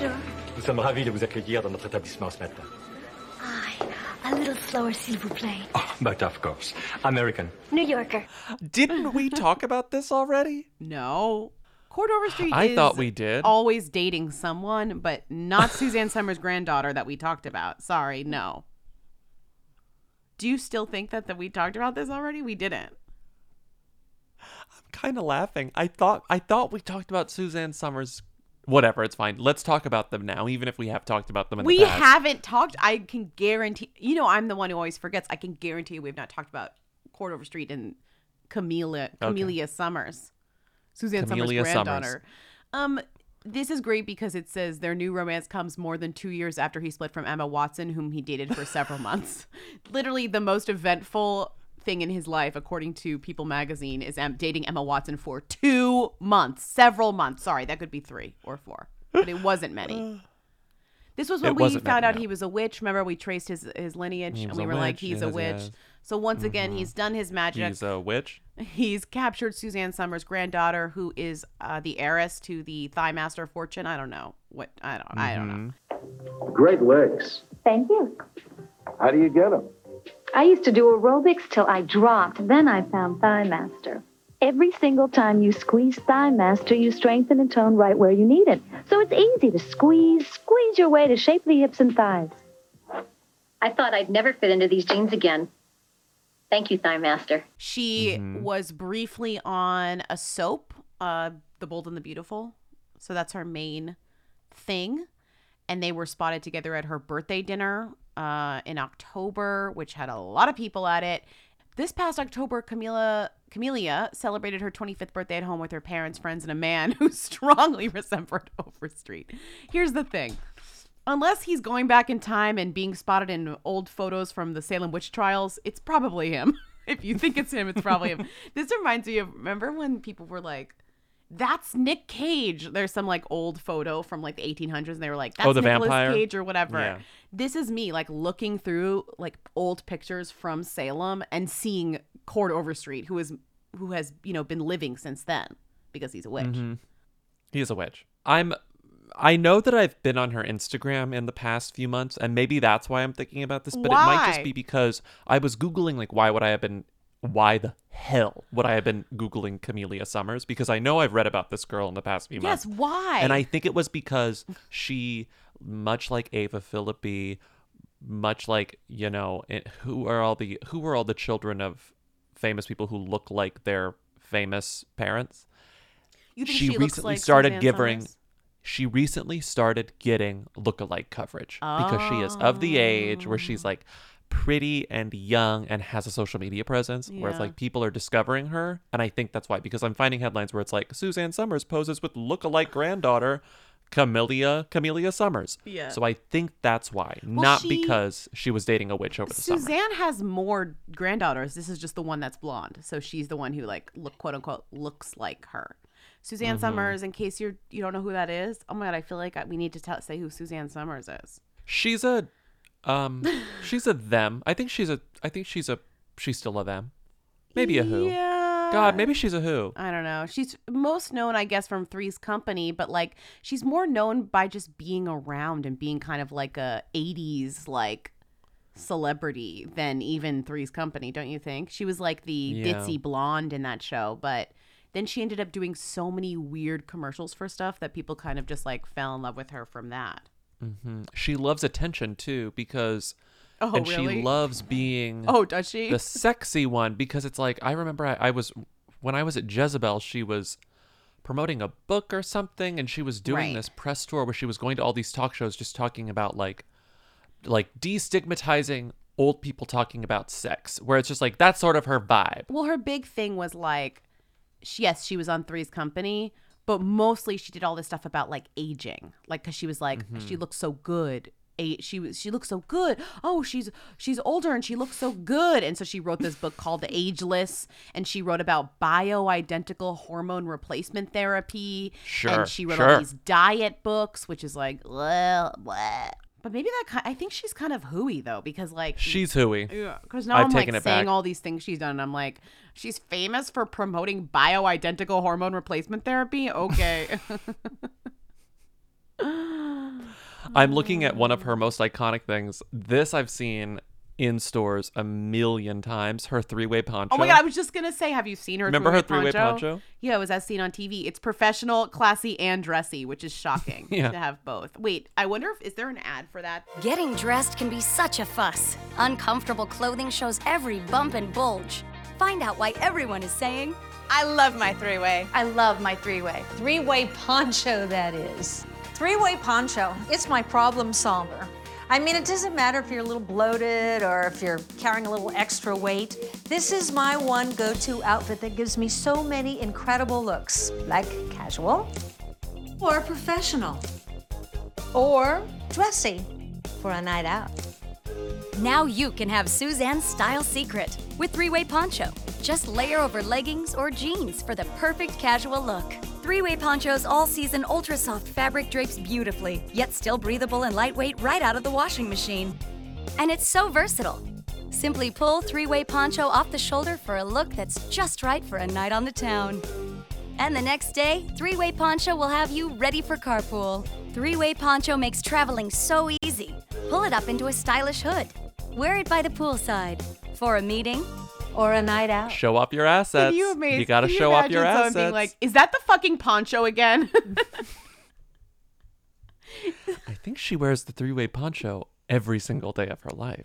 Bonjour. Bonjour. Nous sommes ravis de vous accueillir dans notre établissement ce matin. A little slower, s'il vous plaît. Ah, but of course, American. New Yorker. Didn't we talk about this already? No. Cord Overstreet I is thought we did. always dating someone, but not Suzanne Somers' granddaughter that we talked about. Sorry, no. Do you still think that, that we talked about this already? We didn't. I'm kind of laughing. I thought I thought we talked about Suzanne Somers. Whatever, it's fine. Let's talk about them now, even if we have talked about them in We the past. haven't talked. I can guarantee. You know, I'm the one who always forgets. I can guarantee we've not talked about Cord Overstreet and Camelia Camelia Somers, Suzanne Camelia Somers' Somers. granddaughter. Um, this is great because it says their new romance comes more than two years after he split from Emma Watson, whom he dated for several months. Literally, the most eventful thing in his life, according to People Magazine, is em- dating Emma Watson for two months, several months. Sorry, that could be three or four, but it wasn't many. This was when It we found many, out no. he was a witch. Remember, we traced his his lineage, and we a were like, witch. he's a witch. yes. So once again, he's done his magic. He's a witch. He's captured Suzanne Somers' granddaughter, who is uh, the heiress to the Thigh Master fortune. I don't know what I don't. I don't know. Mm-hmm. Great legs. Thank you. How do you get them? I used to do aerobics till I dropped. Then I found Thigh Master. Every single time you squeeze Thigh Master, you strengthen and tone right where you need it. So it's easy to squeeze, squeeze your way to shapely hips and thighs. I thought I'd never fit into these jeans again. Thank you, Thigh Master. She was briefly on a soap, uh, The Bold and the Beautiful. So that's her main thing. And they were spotted together at her birthday dinner uh, in October, which had a lot of people at it. This past October, Camila Camelia celebrated her 25th birthday at home with her parents, friends, and a man who strongly resembled Overstreet. Here's the thing. Unless he's going back in time and being spotted in old photos from the Salem witch trials, it's probably him. if you think it's him, it's probably him. This reminds me of remember when people were like, "That's Nick Cage." There's some like old photo from like the 1800s, and they were like, "That's Oh, the Nicolas vampire? Cage or whatever." Yeah. This is me like looking through like old pictures from Salem and seeing Cord Overstreet, who is who has you know been living since then because he's a witch. Mhm. He is a witch. I'm. I know that I've been on her Instagram in the past few months, and maybe that's why I'm thinking about this. But it might just be because I was googling like why would I have been, why the hell would I have been googling Camelia Somers? Because I know I've read about this girl in the past few Yes, months. Yes, why? And I think it was because she, much like Ava Phillippe, much like you know, it, who are all the who are all the children of famous people who look like their famous parents? You think she, she recently like started Suzanne giving. Somers? She recently started getting lookalike coverage because she is of the age where Oh. she's like pretty and young and has a social media presence where it's like people are discovering her and i think that's why because i'm finding headlines where it's like suzanne somers poses with lookalike granddaughter camelia camelia somers Yeah. so i think that's why Well, not she- because she was dating a witch over the summer Suzanne has more granddaughters. This is just the one that's blonde. So she's the one who like look quote unquote looks like her. Suzanne Mhm. Somers, in case you're you don't know who that is. Oh my god, I feel like I- we need to tell, say who Suzanne Somers is. she's a um she's a them i think she's a i think she's a she's still a them maybe a who Yeah. god maybe she's a who I don't know. She's most known, I guess, from Three's Company, but like she's more known by just being around and being kind of like a '80s like celebrity than even Three's Company, don't you think? She was like the Yeah. ditzy blonde in that show, but then she ended up doing so many weird commercials for stuff that people kind of just like fell in love with her from that. Hmm She loves attention too because. Oh, and really? she loves being Oh, does she? the sexy one because it's like I remember I, I was when I was at Jezebel she was promoting a book or something and she was doing Right. this press tour where she was going to all these talk shows just talking about like like destigmatizing old people talking about sex where it's just like that's sort of her vibe Well, her big thing was like, yes, she was on Three's Company, but mostly she did all this stuff about like aging, like because she was like she Mhm. looks so good. She was she looks so good. Oh, she's she's older and she looks so good. And so she wrote this book called The Ageless, and she wrote about bioidentical hormone replacement therapy. Sure, And she wrote sure. all these diet books, which is like, well, but maybe that kind. I think she's kind of hooey though, because like She's hooey. Yeah, because now I'm taken like saying back. all these things she's done, and I'm like, she's famous for promoting bioidentical hormone replacement therapy. Okay. I'm looking at one of her most iconic things this I've seen in stores a million times her three-way poncho oh my god, I was just gonna say, have you seen her? Remember her three-way three-way poncho? Yeah, it was as seen on TV. It's professional, classy, and dressy, which is shocking Yeah. to have both. Wait, I wonder if is there an ad for that? Getting dressed can be such a fuss. Uncomfortable clothing shows every bump and bulge. Find out why everyone is saying, I love my three way. I love my three way. Three way poncho, that is. Three way poncho, it's my problem solver. I mean, it doesn't matter if you're a little bloated or if you're carrying a little extra weight. This is my one go to outfit that gives me so many incredible looks like casual or professional or dressy for a night out. Now you can have Suzanne's style secret with three way poncho. Just layer over leggings or jeans for the perfect casual look. Three way ponchos all season ultra soft fabric drapes beautifully, yet still breathable and lightweight right out of the washing machine. And it's so versatile. Simply pull three way poncho off the shoulder for a look that's just right for a night on the town. And the next day, three way poncho will have you ready for carpool. Three way poncho makes traveling so easy. Pull it up into a stylish hood. Wear it by the poolside for a meeting or a night out. show off your assets Can you amazing? gotta can you show off your imagine someone assets Being like, is that the fucking poncho again? I think she wears the three-way poncho every single day of her life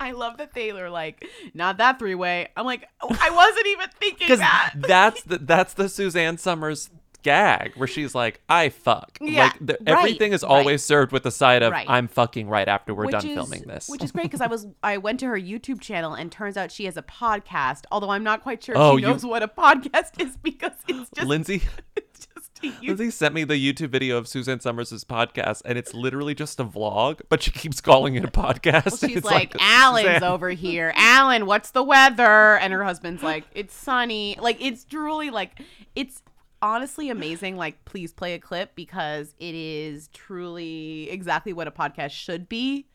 I love that they are like, not that three way. I'm like, oh, I wasn't even thinking because that. that's the that's the Suzanne Somers gag where she's like I fuck Yeah, like the, right, everything is always served with the side of Right. I'm fucking right after we're Which done is- filming this Which is great because I was I went to her YouTube channel and turns out she has a podcast. Although I'm not quite sure Oh, she you- knows what a podcast is because it's just Lindsey just Lindsey sent me the YouTube video of Suzanne Somers' podcast, and it's literally just a vlog, but she keeps calling it a podcast. Well, she's It's like, Alan's Suzanne. over here. Alan, what's the weather? And her husband's like, it's sunny. Like, it's truly like, it's honestly amazing. Like, please play a clip because it is truly exactly what a podcast should be.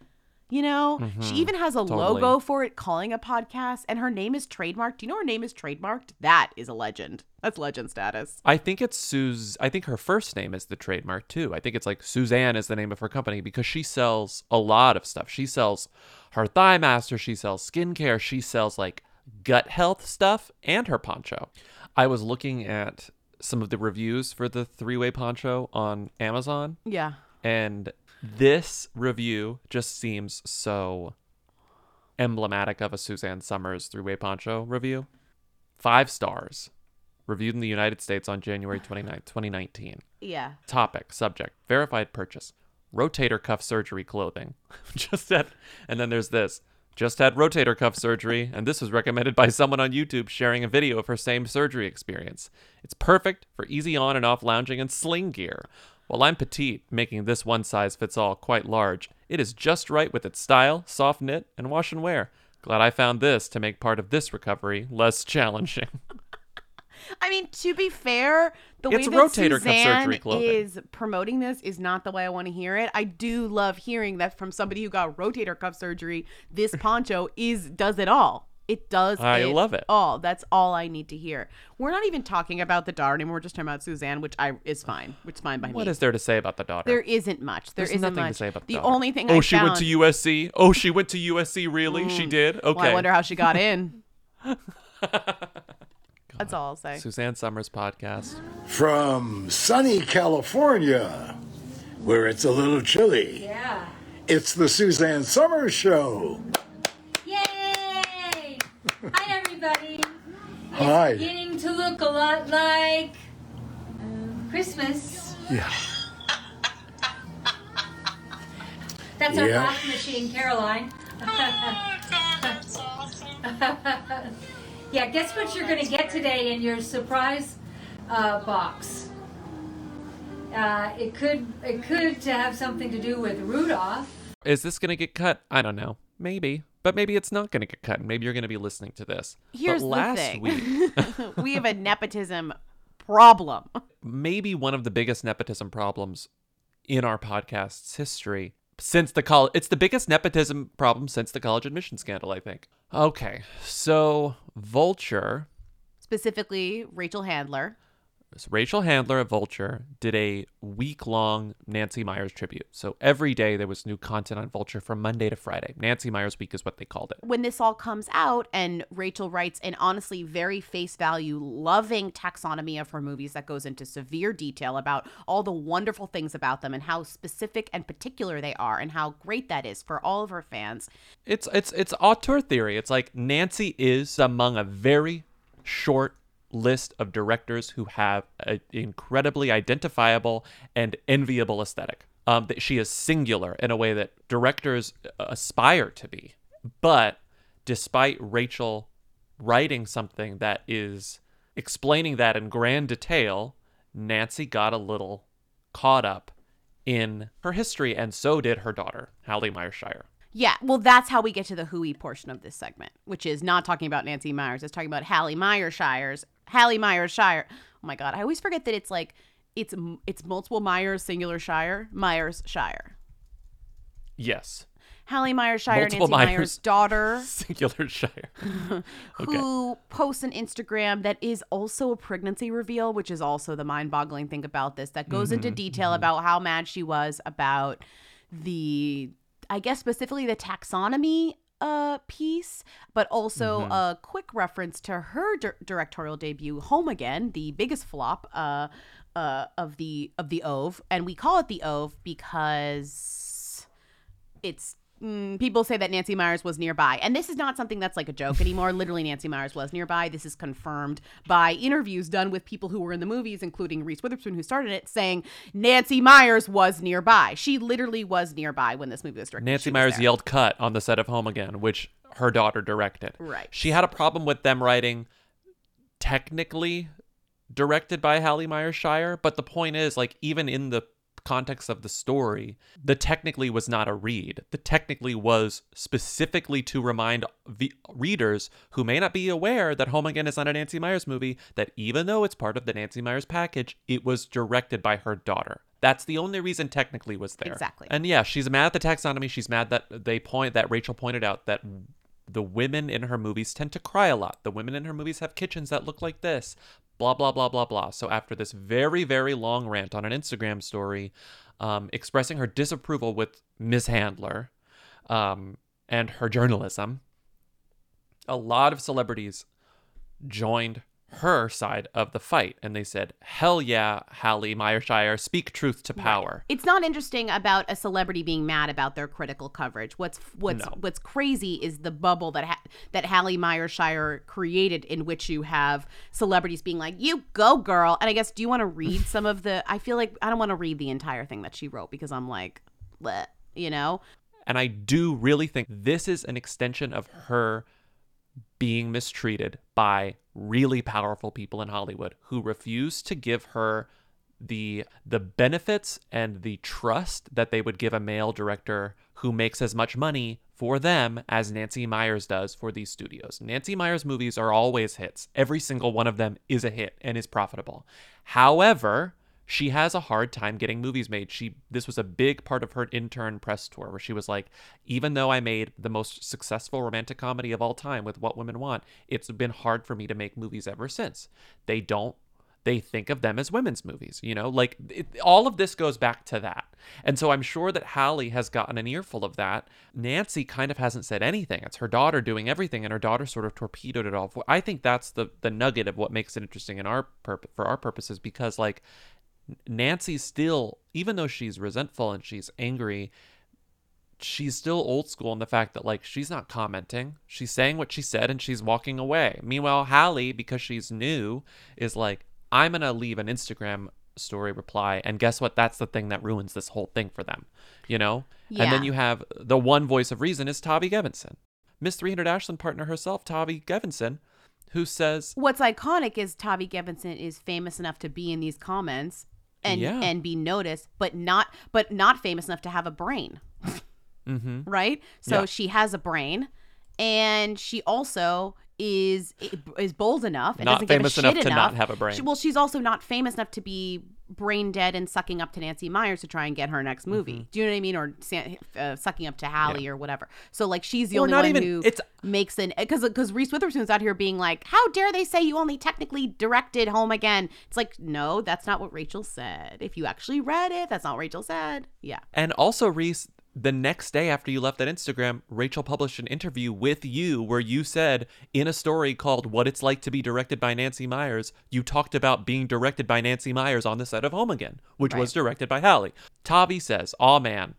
You know, she Mhm. even has a Totally. logo for it calling a podcast, and her name is trademarked. Do you know her name is trademarked? That is a legend. That's legend status. I think it's Suz. I think her first name is the trademark too. I think it's like Suzanne is the name of her company because she sells a lot of stuff. She sells her Thigh Master. She sells skincare. She sells like gut health stuff and her poncho. I was looking at some of the reviews for the three way poncho on Amazon. Yeah. And this review just seems so emblematic of a Suzanne Somers three way poncho review. Five stars. Reviewed in the United States on January 29th, 2019. Yeah. Topic, subject, verified purchase, rotator cuff surgery clothing. Just that. and then there's this. Just had rotator cuff surgery, and this was recommended by someone on YouTube sharing a video of her same surgery experience. It's perfect for easy on and off lounging and sling gear. While I'm petite, making this one size fits all quite large, it is just right with its style, soft knit, and wash and wear. Glad I found this to make part of this recovery less challenging. I mean, to be fair, the It's way that rotator Suzanne is promoting this is not the way I want to hear it. I do love hearing that from somebody who got rotator cuff surgery. This poncho is does it all. It does. I love it. all. That's all I need to hear. We're not even talking about the daughter anymore. We're just talking about Suzanne, which I is fine. Which is fine by What me. is there to say about the daughter? There isn't much. There There's not nothing much. to say about the, the daughter. only thing. Oh, I she went to USC. Oh, she went to USC. Really? She Mm. did. Well, Okay. I wonder how she got in. That's all I'll say. Suzanne Somers podcast. From sunny California, where it's a little chilly, Yeah. it's the Suzanne Somers Show. Yay! Hi, everybody. Hi. It's beginning to look a lot like um, Christmas. Yeah. That's our Yeah. coffee machine, Caroline. yeah, guess what you're going to get today in your surprise uh, box? Uh, it could it could have something to do with Rudolph. Is this going to get cut? I don't know. Maybe. But maybe it's not going to get cut. Maybe you're going to be listening to this. Here's but last the thing. week, we have a nepotism problem. maybe one of the biggest nepotism problems in our podcast's history since the college it's the biggest nepotism problem since the college admission scandal i think okay so vulture Specifically, Rachel Handler. Rachel Handler at Vulture did a week long Nancy Meyers tribute. So every day there was new content on Vulture from Monday to Friday. Nancy Meyers Week is what they called it. when this all comes out and Rachel writes an honestly very face value loving taxonomy of her movies that goes into severe detail about all the wonderful things about them and how specific and particular they are and how great that is for all of her fans. It's it's it's auteur theory. It's like Nancy is among a very short list of directors who have an incredibly identifiable and enviable aesthetic. Um, that she is singular in a way that directors aspire to be. But despite Rachel writing something that is explaining that in grand detail, Nancy got a little caught up in her history, and so did her daughter, Hallie Meyer Shyer. Yeah, well, that's how we get to the hooey portion of this segment, which is not talking about Nancy Meyers. It's talking about Hallie Meyer Shyers. Hallie Meyer Shyer. Oh my God, I always forget that it's like it's it's multiple Meyers singular Shyer Meyers Shyer. Yes. Hallie Meyer Shyer, Multiple Nancy Meyers' Meyers. daughter, Singular Shyer. who posts an Instagram that is also a pregnancy reveal, which is also the mind-boggling thing about this. That goes into Mhm, detail about how mad she was about the, I guess specifically the taxonomy uh piece, but also Mhm. a quick reference to her dir- directorial debut, Home Again, the biggest flop uh uh of the of the oeuvre, and we call it the oeuvre because it's mm, people say that Nancy Meyers was nearby, and this is not something that's like a joke anymore. Literally, Nancy Meyers was nearby. This is confirmed by interviews done with people who were in the movies, including Reese Witherspoon, who started it, saying Nancy Meyers was nearby. She literally was nearby when this movie was directed. Nancy Meyers there. yelled cut on the set of Home Again, which her daughter directed. Right. She had a problem with them writing technically directed by Hallie Meyers Shyer, but the point is, like, even in the context of the story, the technically was not a read. The technically was specifically to remind the readers who may not be aware that Home Again is not a Nancy Meyers movie, that even though it's part of the Nancy Meyers package, it was directed by her daughter. That's the only reason technically was there. Exactly. And yeah, she's mad at the taxonomy. She's mad that they point that Rachel pointed out that the women in her movies tend to cry a lot. The women in her movies have kitchens that look like this. Blah blah blah blah blah. So after this very very long rant on an Instagram story, um, expressing her disapproval with Ms. Handler, um, and her journalism, a lot of celebrities joined her side of the fight, and they said, "Hell yeah, Hallie Meyershire, speak truth to power." It's not interesting about a celebrity being mad about their critical coverage. What's what's No. what's crazy is the bubble that ha- that Hallie Meyershire created, in which you have celebrities being like, "You go, girl." And I guess, do you want to read some of the? I feel like I don't want to read the entire thing that she wrote because I'm like, Bleh, you know. And I do really think this is an extension of her being mistreated by really powerful people in Hollywood who refuse to give her the the benefits and the trust that they would give a male director who makes as much money for them as Nancy Meyers does for these studios. Nancy Meyers movies are always hits. Every single one of them is a hit and is profitable. However, she has a hard time getting movies made. She this was a big part of her intern press tour where she was like, even though I made the most successful romantic comedy of all time with What Women Want, it's been hard for me to make movies ever since. They don't they think of them as women's movies. You know, like it, all of this goes back to that. And so I'm sure that Hallie has gotten an earful of that. Nancy kind of hasn't said anything. It's her daughter doing everything, and her daughter sort of torpedoed it all. I think that's the the nugget of what makes it interesting in our for our purposes because like Nancy still, even though she's resentful and she's angry, she's still old school in the fact that like she's not commenting. She's saying what she said and she's walking away. Meanwhile, Hallie, because she's new, is like, I'm gonna leave an Instagram story reply, and guess what? That's the thing that ruins this whole thing for them. You know? And then you have the one voice of reason is Tavi Gevinson. Miss 300 Ashland partner herself, Tavi Gevinson, who says What's iconic is Tavi Gevinson is famous enough to be in these comments and Yeah. and be noticed, but not but not famous enough to have a brain. mm-hmm. right? So Yeah. she has a brain, and she also is is bold enough and Not doesn't give a famous shit enough to not have a brain. She- well, she's also not famous enough to be brain dead and sucking up to Nancy Meyers to try and get her next movie. Mm-hmm. Do you know what I mean? Or uh, sucking up to Hallie or whatever. So like she's the Or only one even- who it's- makes an because because Reese Witherspoon's out here being like, how dare they say you only technically directed Home Again? It's like no, that's not what Rachel said. If you actually read it, that's not what Rachel said. Yeah. And also, Reese, the next day after you left that Instagram, Rachel published an interview with you where you said in a story called What It's Like to Be Directed by Nancy Meyers, you talked about being directed by Nancy Meyers on the set of Home Again, which was directed by Hallie. Tavi says, Aw man,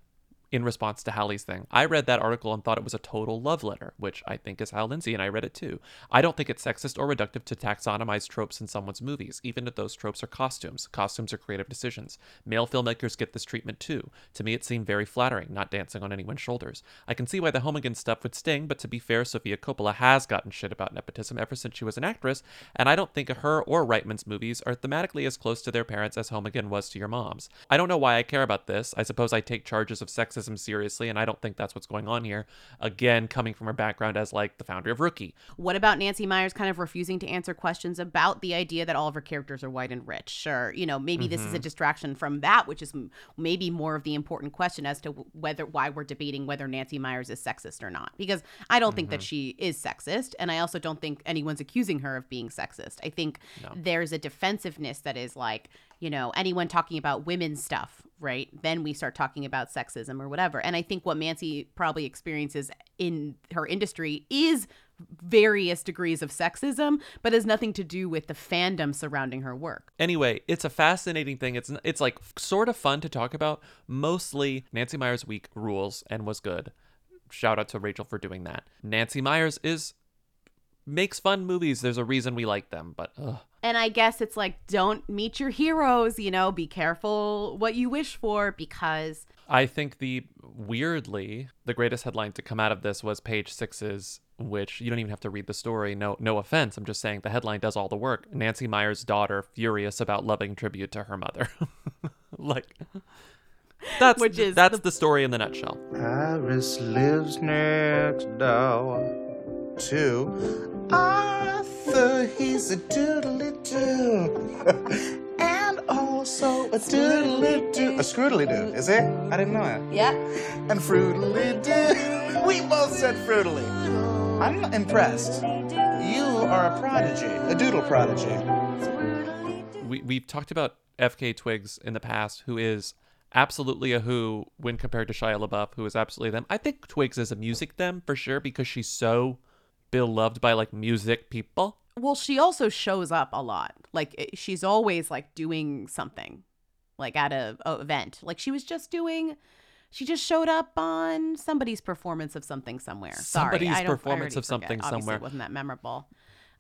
in response to Hallie's thing. I read that article and thought it was a total love letter, which I think is Hal Lindsey and I read it too. I don't think it's sexist or reductive to taxonomize tropes in someone's movies, even if those tropes are costumes. Costumes are creative decisions. Male filmmakers get this treatment too. To me, it seemed very flattering, not dancing on anyone's shoulders. I can see why the Home Again stuff would sting, but to be fair, Sofia Coppola has gotten shit about nepotism ever since she was an actress, and I don't think her or Reitman's movies are thematically as close to their parents as Home Again was to your mom's. I don't know why I care about this. I suppose I take charges of sexism seriously, and I don't think that's what's going on here. Again, coming from her background as like the founder of Rookie. What about Nancy Meyers kind of refusing to answer questions about the idea that all of her characters are white and rich? Sure, you know, maybe this is a Mhm. distraction from that, which is maybe more of the important question as to whether why we're debating whether Nancy Meyers is sexist or not. Because I don't think that Mhm. she is sexist, and I also don't think anyone's accusing her of being sexist. I think No. there's a defensiveness that is like, you know, anyone talking about women's stuff, right? Then we start talking about sexism or whatever. And I think what Nancy probably experiences in her industry is various degrees of sexism, but has nothing to do with the fandom surrounding her work. Anyway, it's a fascinating thing. It's it's like sort of fun to talk about. Mostly, Nancy Meyers' week rules and was good. Shout out to Rachel for doing that. Nancy Meyers is makes fun movies. There's a reason we like them, but ugh. And I guess it's like, don't meet your heroes, you know, be careful what you wish for because I think the weirdly the greatest headline to come out of this was page six's, which you don't even have to read the story. No, no offense. I'm just saying the headline does all the work. Nancy Meyer's daughter furious about loving tribute to her mother. like that's Which is that's the story in the nutshell. Iris lives next door to Arthur. He's a doodly doo. and also a doodly doo. A scroodly doo, is it? I didn't know it. Yeah. And fruitily doo. We both said fruitily. I'm impressed. You are a prodigy, a doodle prodigy. we we've talked about FKA Twigs in the past, who is absolutely a who when compared to Shia LaBeouf, who is absolutely them. I think Twigs is a music them for sure because she's so beloved by like music people. well, she also shows up a lot. Like it- she's always like doing something, like at a, a event. Like she was just doing. She just showed up on somebody's performance of something somewhere. Sorry, Somebody's I don't, I performance of something. Obviously, somewhere. It wasn't that memorable.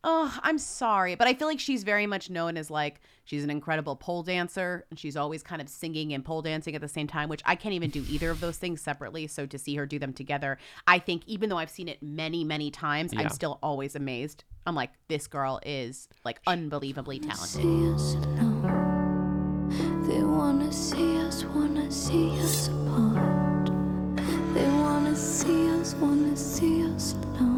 Oh, I'm sorry, but I feel like she's very much known as like she's an incredible pole dancer, and she's always kind of singing and pole dancing at the same time, which I can't even do either of those things separately. So to see her do them together, I think even though I've seen it many, many times, Yeah. I'm still always amazed. I'm like, this girl is like unbelievably talented. They wanna see us, wanna see us apart. They wanna see us, wanna see us alone.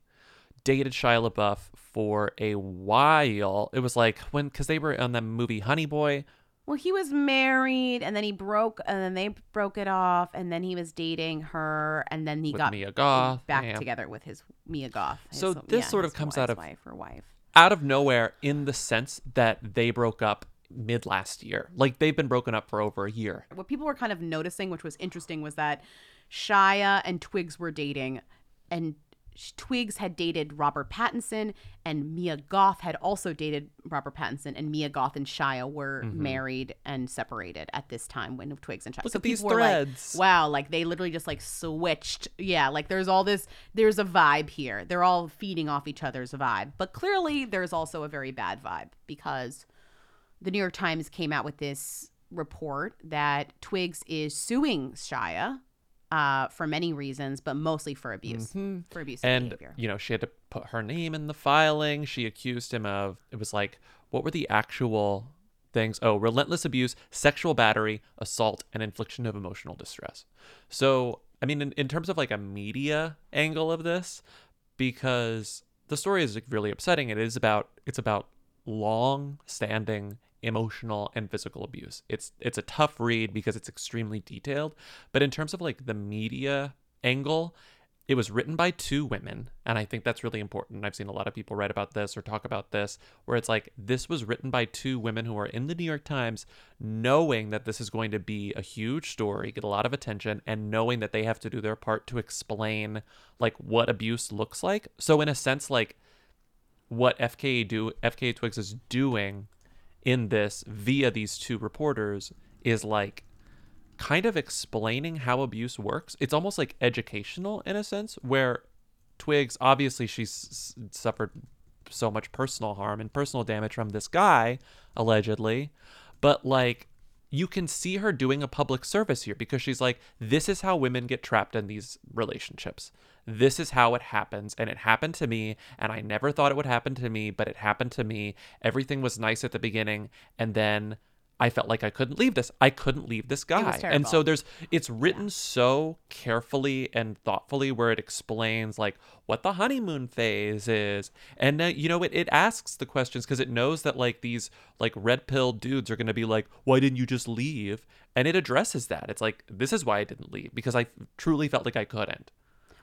dated Shia LaBeouf for a while. It was like when because they were on the movie Honey Boy. Well, he was married and then he broke and then they broke it off and then he was dating her and then he With got Mia Goth, back yeah. together with his Mia Goth. So this yeah, sort of comes out of wife or wife. out of nowhere in the sense that they broke up mid last year. Like they've been broken up for over a year. What people were kind of noticing, which was interesting, was that Shia and Twigs were dating, and Twigs had dated Robert Pattinson, and Mia Goth had also dated Robert Pattinson, and Mia Goth and Shia were Mhm. married and separated at this time when Twigs and Shia. Look so at these were like, threads. "Wow!" Like they literally just like switched. Yeah, like there's all this. There's a vibe here. They're all feeding off each other's vibe, but clearly there's also a very bad vibe because the New York Times came out with this report that Twigs is suing Shia uh, for many reasons, but mostly for abuse, Mhm. for abusive and behavior. you know she had to put her name in the filing she accused him of it was like what were the actual things oh relentless abuse sexual battery assault and infliction of emotional distress so i mean in, in terms of like a media angle of this because the story is really upsetting it is about it's about long standing emotional and physical abuse it's it's a tough read because it's extremely detailed but in terms of like the media angle it was written by two women, and I think that's really important. I've seen a lot of people write about this or talk about this, where it's like this was written by two women who are in the New York Times, knowing that this is going to be a huge story, get a lot of attention, and knowing that they have to do their part to explain like what abuse looks like. So in a sense, like what FKA do FKA Twigs is doing in this via these two reporters is like kind of explaining how abuse works. It's almost like educational in a sense, where Twigs obviously she's suffered so much personal harm and personal damage from this guy, allegedly, but like you can see her doing a public service here because she's like, this is how women get trapped in these relationships. This is how it happens. And it happened to me. And I never thought it would happen to me, but it happened to me. Everything was nice at the beginning. And then I felt like I couldn't leave this. I couldn't leave this guy. And so there's it's written so carefully and thoughtfully where it explains like what the honeymoon phase is. And uh, you know it it asks the questions because it knows that like these like red pill dudes are going to be like why didn't you just leave? And it addresses that. It's like this is why I didn't leave because I truly felt like I couldn't.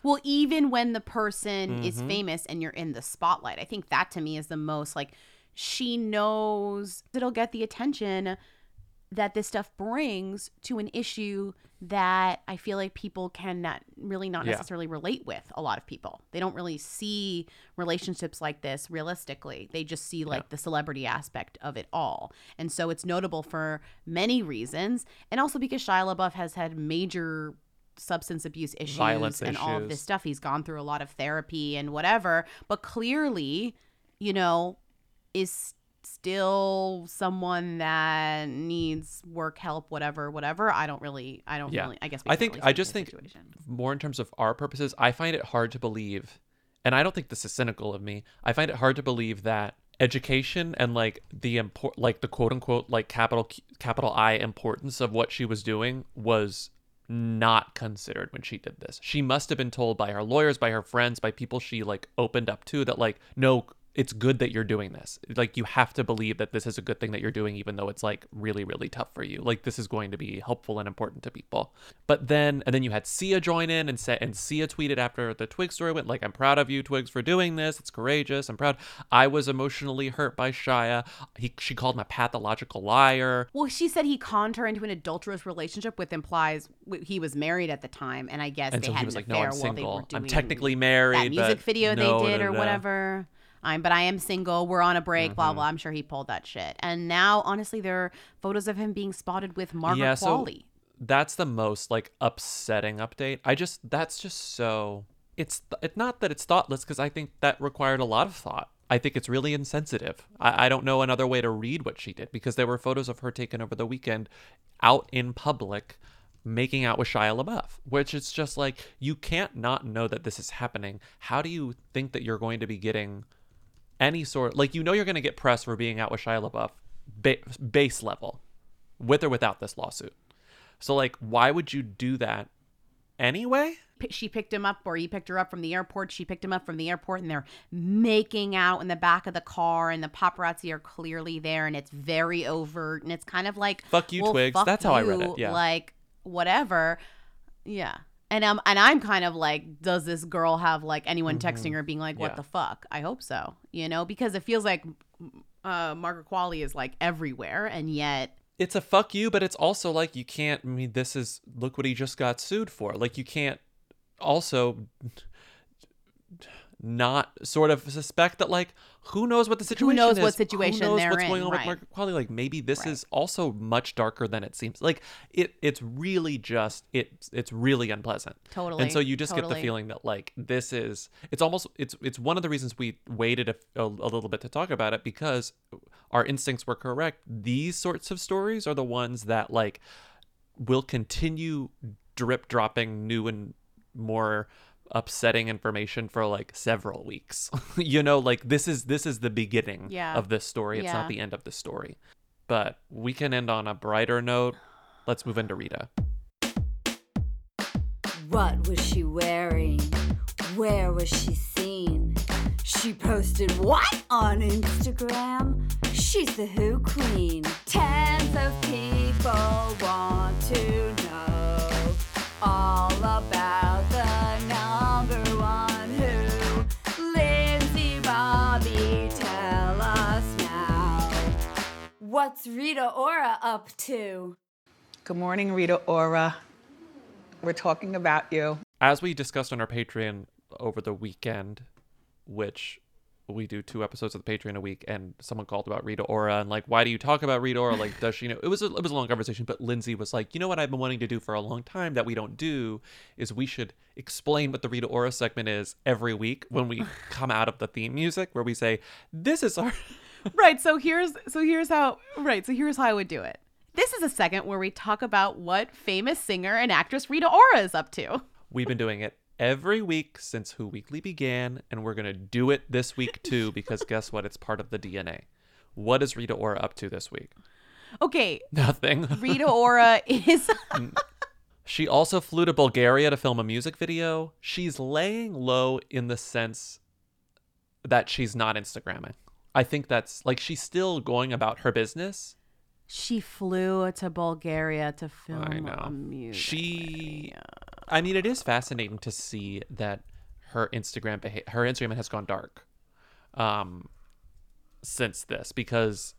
Well, even when the person is Mhm. famous and you're in the spotlight, I think that to me is the most like she knows it'll get the attention that this stuff brings to an issue that I feel like people can not really not Yeah. necessarily relate with a lot of people. They don't really see relationships like this realistically. They just see like the celebrity aspect of it all. And so it's notable for many reasons and also because Shia LaBeouf has had major substance abuse issues Violence and all of this stuff. He's gone through a lot of therapy and whatever, but clearly, you know, is still someone that needs work help whatever whatever i don't really i don't yeah. really i guess I think really I just think situation. more in terms of our purposes, I find it hard to believe, and I don't think this is cynical of me. I find it hard to believe that education and like the import, like the quote unquote like capital capital I importance of what she was doing was not considered when she did this. She must have been told by her lawyers, by her friends, by people she like opened up to that like no it's good that you're doing this. Like you have to believe that this is a good thing that you're doing even though it's like really really tough for you. Like this is going to be helpful and important to people. But then and then you had Sia join in and say and Sia tweeted after the Twig story went like I'm proud of you Twigs for doing this. It's courageous. I'm proud. I was emotionally hurt by Shia. He she called him a pathological liar. well she said he conned her into an adulterous relationship with implies he was married at the time and i guess And they so he had was an like, "No, I'm they single. were I'm technically married, that music video no, they did no, or no." whatever I'm, but I am single. We're on a break. Blah Mhm. blah. I'm sure he pulled that shit. And now, honestly, there are photos of him being spotted with Margaret yeah, Qualley. so that's the most like upsetting update. I just that's just so it's it's not that it's thoughtless because I think that required a lot of thought. I think it's really insensitive. I, I don't know another way to read what she did because there were photos of her taken over the weekend out in public making out with Shia LaBeouf, which it's just like you can't not know that this is happening. How do you think that you're going to be getting any sort like you know you're going to get press for being out with Shia LaBeouf ba- base level with or without this lawsuit. So like, why would you do that anyway? She picked him up, or he picked her up from the airport. She picked him up from the airport, and they're making out in the back of the car, and the paparazzi are clearly there, and it's very overt, and it's kind of like Fuck you, well, Twigs. fuck That's how I read it, yeah. like whatever, yeah. And um, and I'm kind of like, does this girl have like anyone texting her being like, "What Yeah. the fuck"? I hope so, you know, because it feels like uh, Margaret Qualley is like everywhere, and yet It's a fuck you, but it's also like you can't. I mean, this is look what he just got sued for. Like you can't also not sort of suspect that like who knows what the situation who knows is what situation who knows what's in, going on right. with Margaret Qualley like maybe this is also much darker than it seems. Like it it's really just it's it's really unpleasant. Totally, and so you just get the feeling that like this is it's almost it's it's one of the reasons we waited a, a, a little bit to talk about it because our instincts were correct. These sorts of stories are the ones that like will continue drip dropping new and more upsetting information for like several weeks. you know, like this is this is the beginning Yeah. of this story. It's Yeah. not the end of the story. But we can end on a brighter note. Let's move into Rita. What was she wearing? Where was she seen? She posted what on Instagram? She's the Who Queen. Tens of people want to What's Rita Ora up to? Good morning, Rita Ora. We're talking about you. As we discussed on our Patreon over the weekend, which we do two episodes of the Patreon a week, and someone called about Rita Ora and like, why do you talk about Rita Ora? Like, does she know? It was a, it was a long conversation, but Lindsey was like, you know what I've been wanting to do for a long time that we don't do is we should explain what the Rita Ora segment is every week when we come out of the theme music, where we say, this is our right so here's so here's how right so here's how i would do it this is a segment where we talk about what famous singer and actress rita ora is up to We've been doing it every week since Who Weekly began, and we're going to do it this week too because guess what? It's part of the DNA. What is Rita Ora up to this week? okay Nothing. rita ora is mm. She also flew to Bulgaria to film a music video. She's laying low in the sense that she's not Instagramming. I think that's like she's still going about her business. she flew to bulgaria to film I know. music She I mean it is fascinating to see that her Instagram beha- her Instagram has gone dark um since this because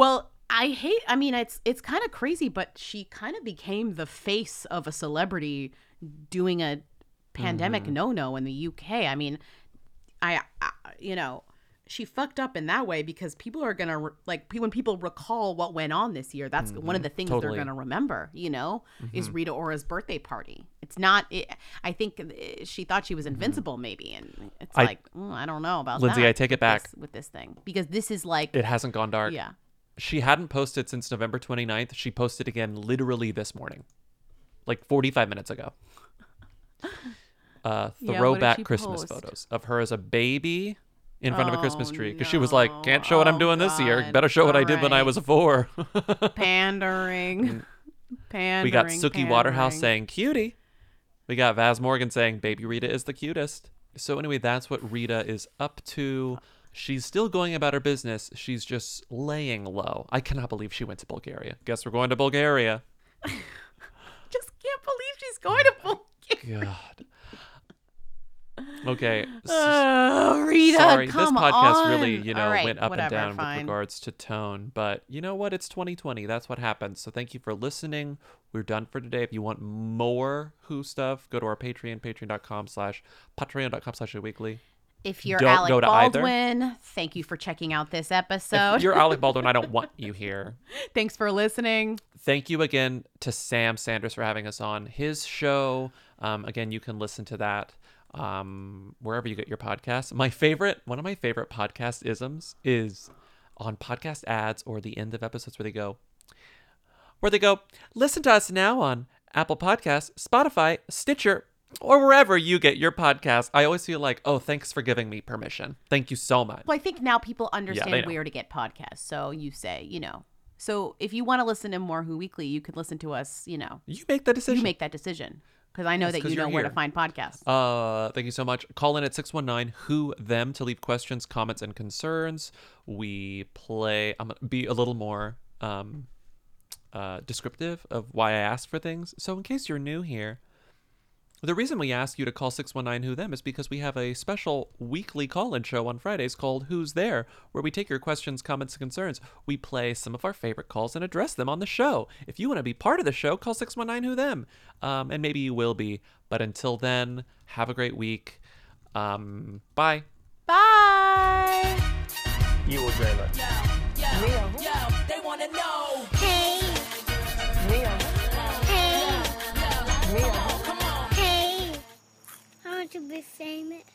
well i hate i mean it's it's kind of crazy but she kind of became the face of a celebrity doing a pandemic Mhm. no-no in the uk i mean I, I you know she fucked up in that way because people are gonna re- like when people recall what went on this year that's one of Mhm. the things Totally. they're gonna remember you know is Mhm. rita ora's birthday party it's not it, i think uh, she thought she was invincible maybe and it's Mm-hmm. I- like mm, i don't know about Lindsey, I take it back. this- with this thing because this is like it hasn't gone dark. yeah She hadn't posted since November 29th. She posted again literally this morning. Like 45 minutes ago. Uh Yeah, throwback she Christmas post? photos of her as a baby in front of a Christmas Oh, tree because she was like, oh, "Can't show what I'm Oh, doing this year. Better show what I did when I was a 4." pandering pandering we got Suki Waterhouse saying cutie. We got Vas Morgan saying baby Rita is the cutest. So anyway, that's what Rita is up to. She's still going about her business. She's just laying low. I cannot believe she went to Bulgaria. Guess we're going to Bulgaria. just can't believe she's going to bulgaria God. Okay. Oh, Rita, Sorry, this podcast really, you know, right, went up whatever, and down fine. with regards to tone. But you know what? It's 2020. That's what happens. So thank you for listening. We're done for today. If you want more Who stuff, go to our Patreon, patreon.com slash patreon.com slash weekly. if you're Don't alec go to either. baldwin thank you for checking out this episode. If you're Alec Baldwin, I don't want you here. thanks for listening Thank you again to Sam Sanders for having us on his show. Um, again, you can listen to that um, wherever you get your podcasts. My favorite, one of my favorite podcast isms is on podcast ads or the end of episodes where they go, where they go, listen to us now on Apple Podcasts, Spotify, Stitcher, or wherever you get your podcast. I always feel like, oh, thanks for giving me permission. Thank you so much. well i think now people understand know. where to get podcasts so you say you know So if you want to listen to more Who Weekly, you could listen to us. You know, you make that decision. You make that decision because I know that you know where to find podcasts. Uh, thank you so much. Call in at 619 who them to leave questions, comments, and concerns. We play, I'm going to be a little more um, uh, descriptive of why I ask for things. So, in case you're new here, the reason we ask you to call 619 Who Them is because we have a special weekly call in show on Fridays called Who's There, where we take your questions, comments, and concerns. We play some of our favorite calls and address them on the show. If you want to be part of the show, call 619 Who Them. Um, and maybe you will be. But until then, have a great week. Um, bye. Bye. You will dream it. Yo, yo, they wanna know. To be famous.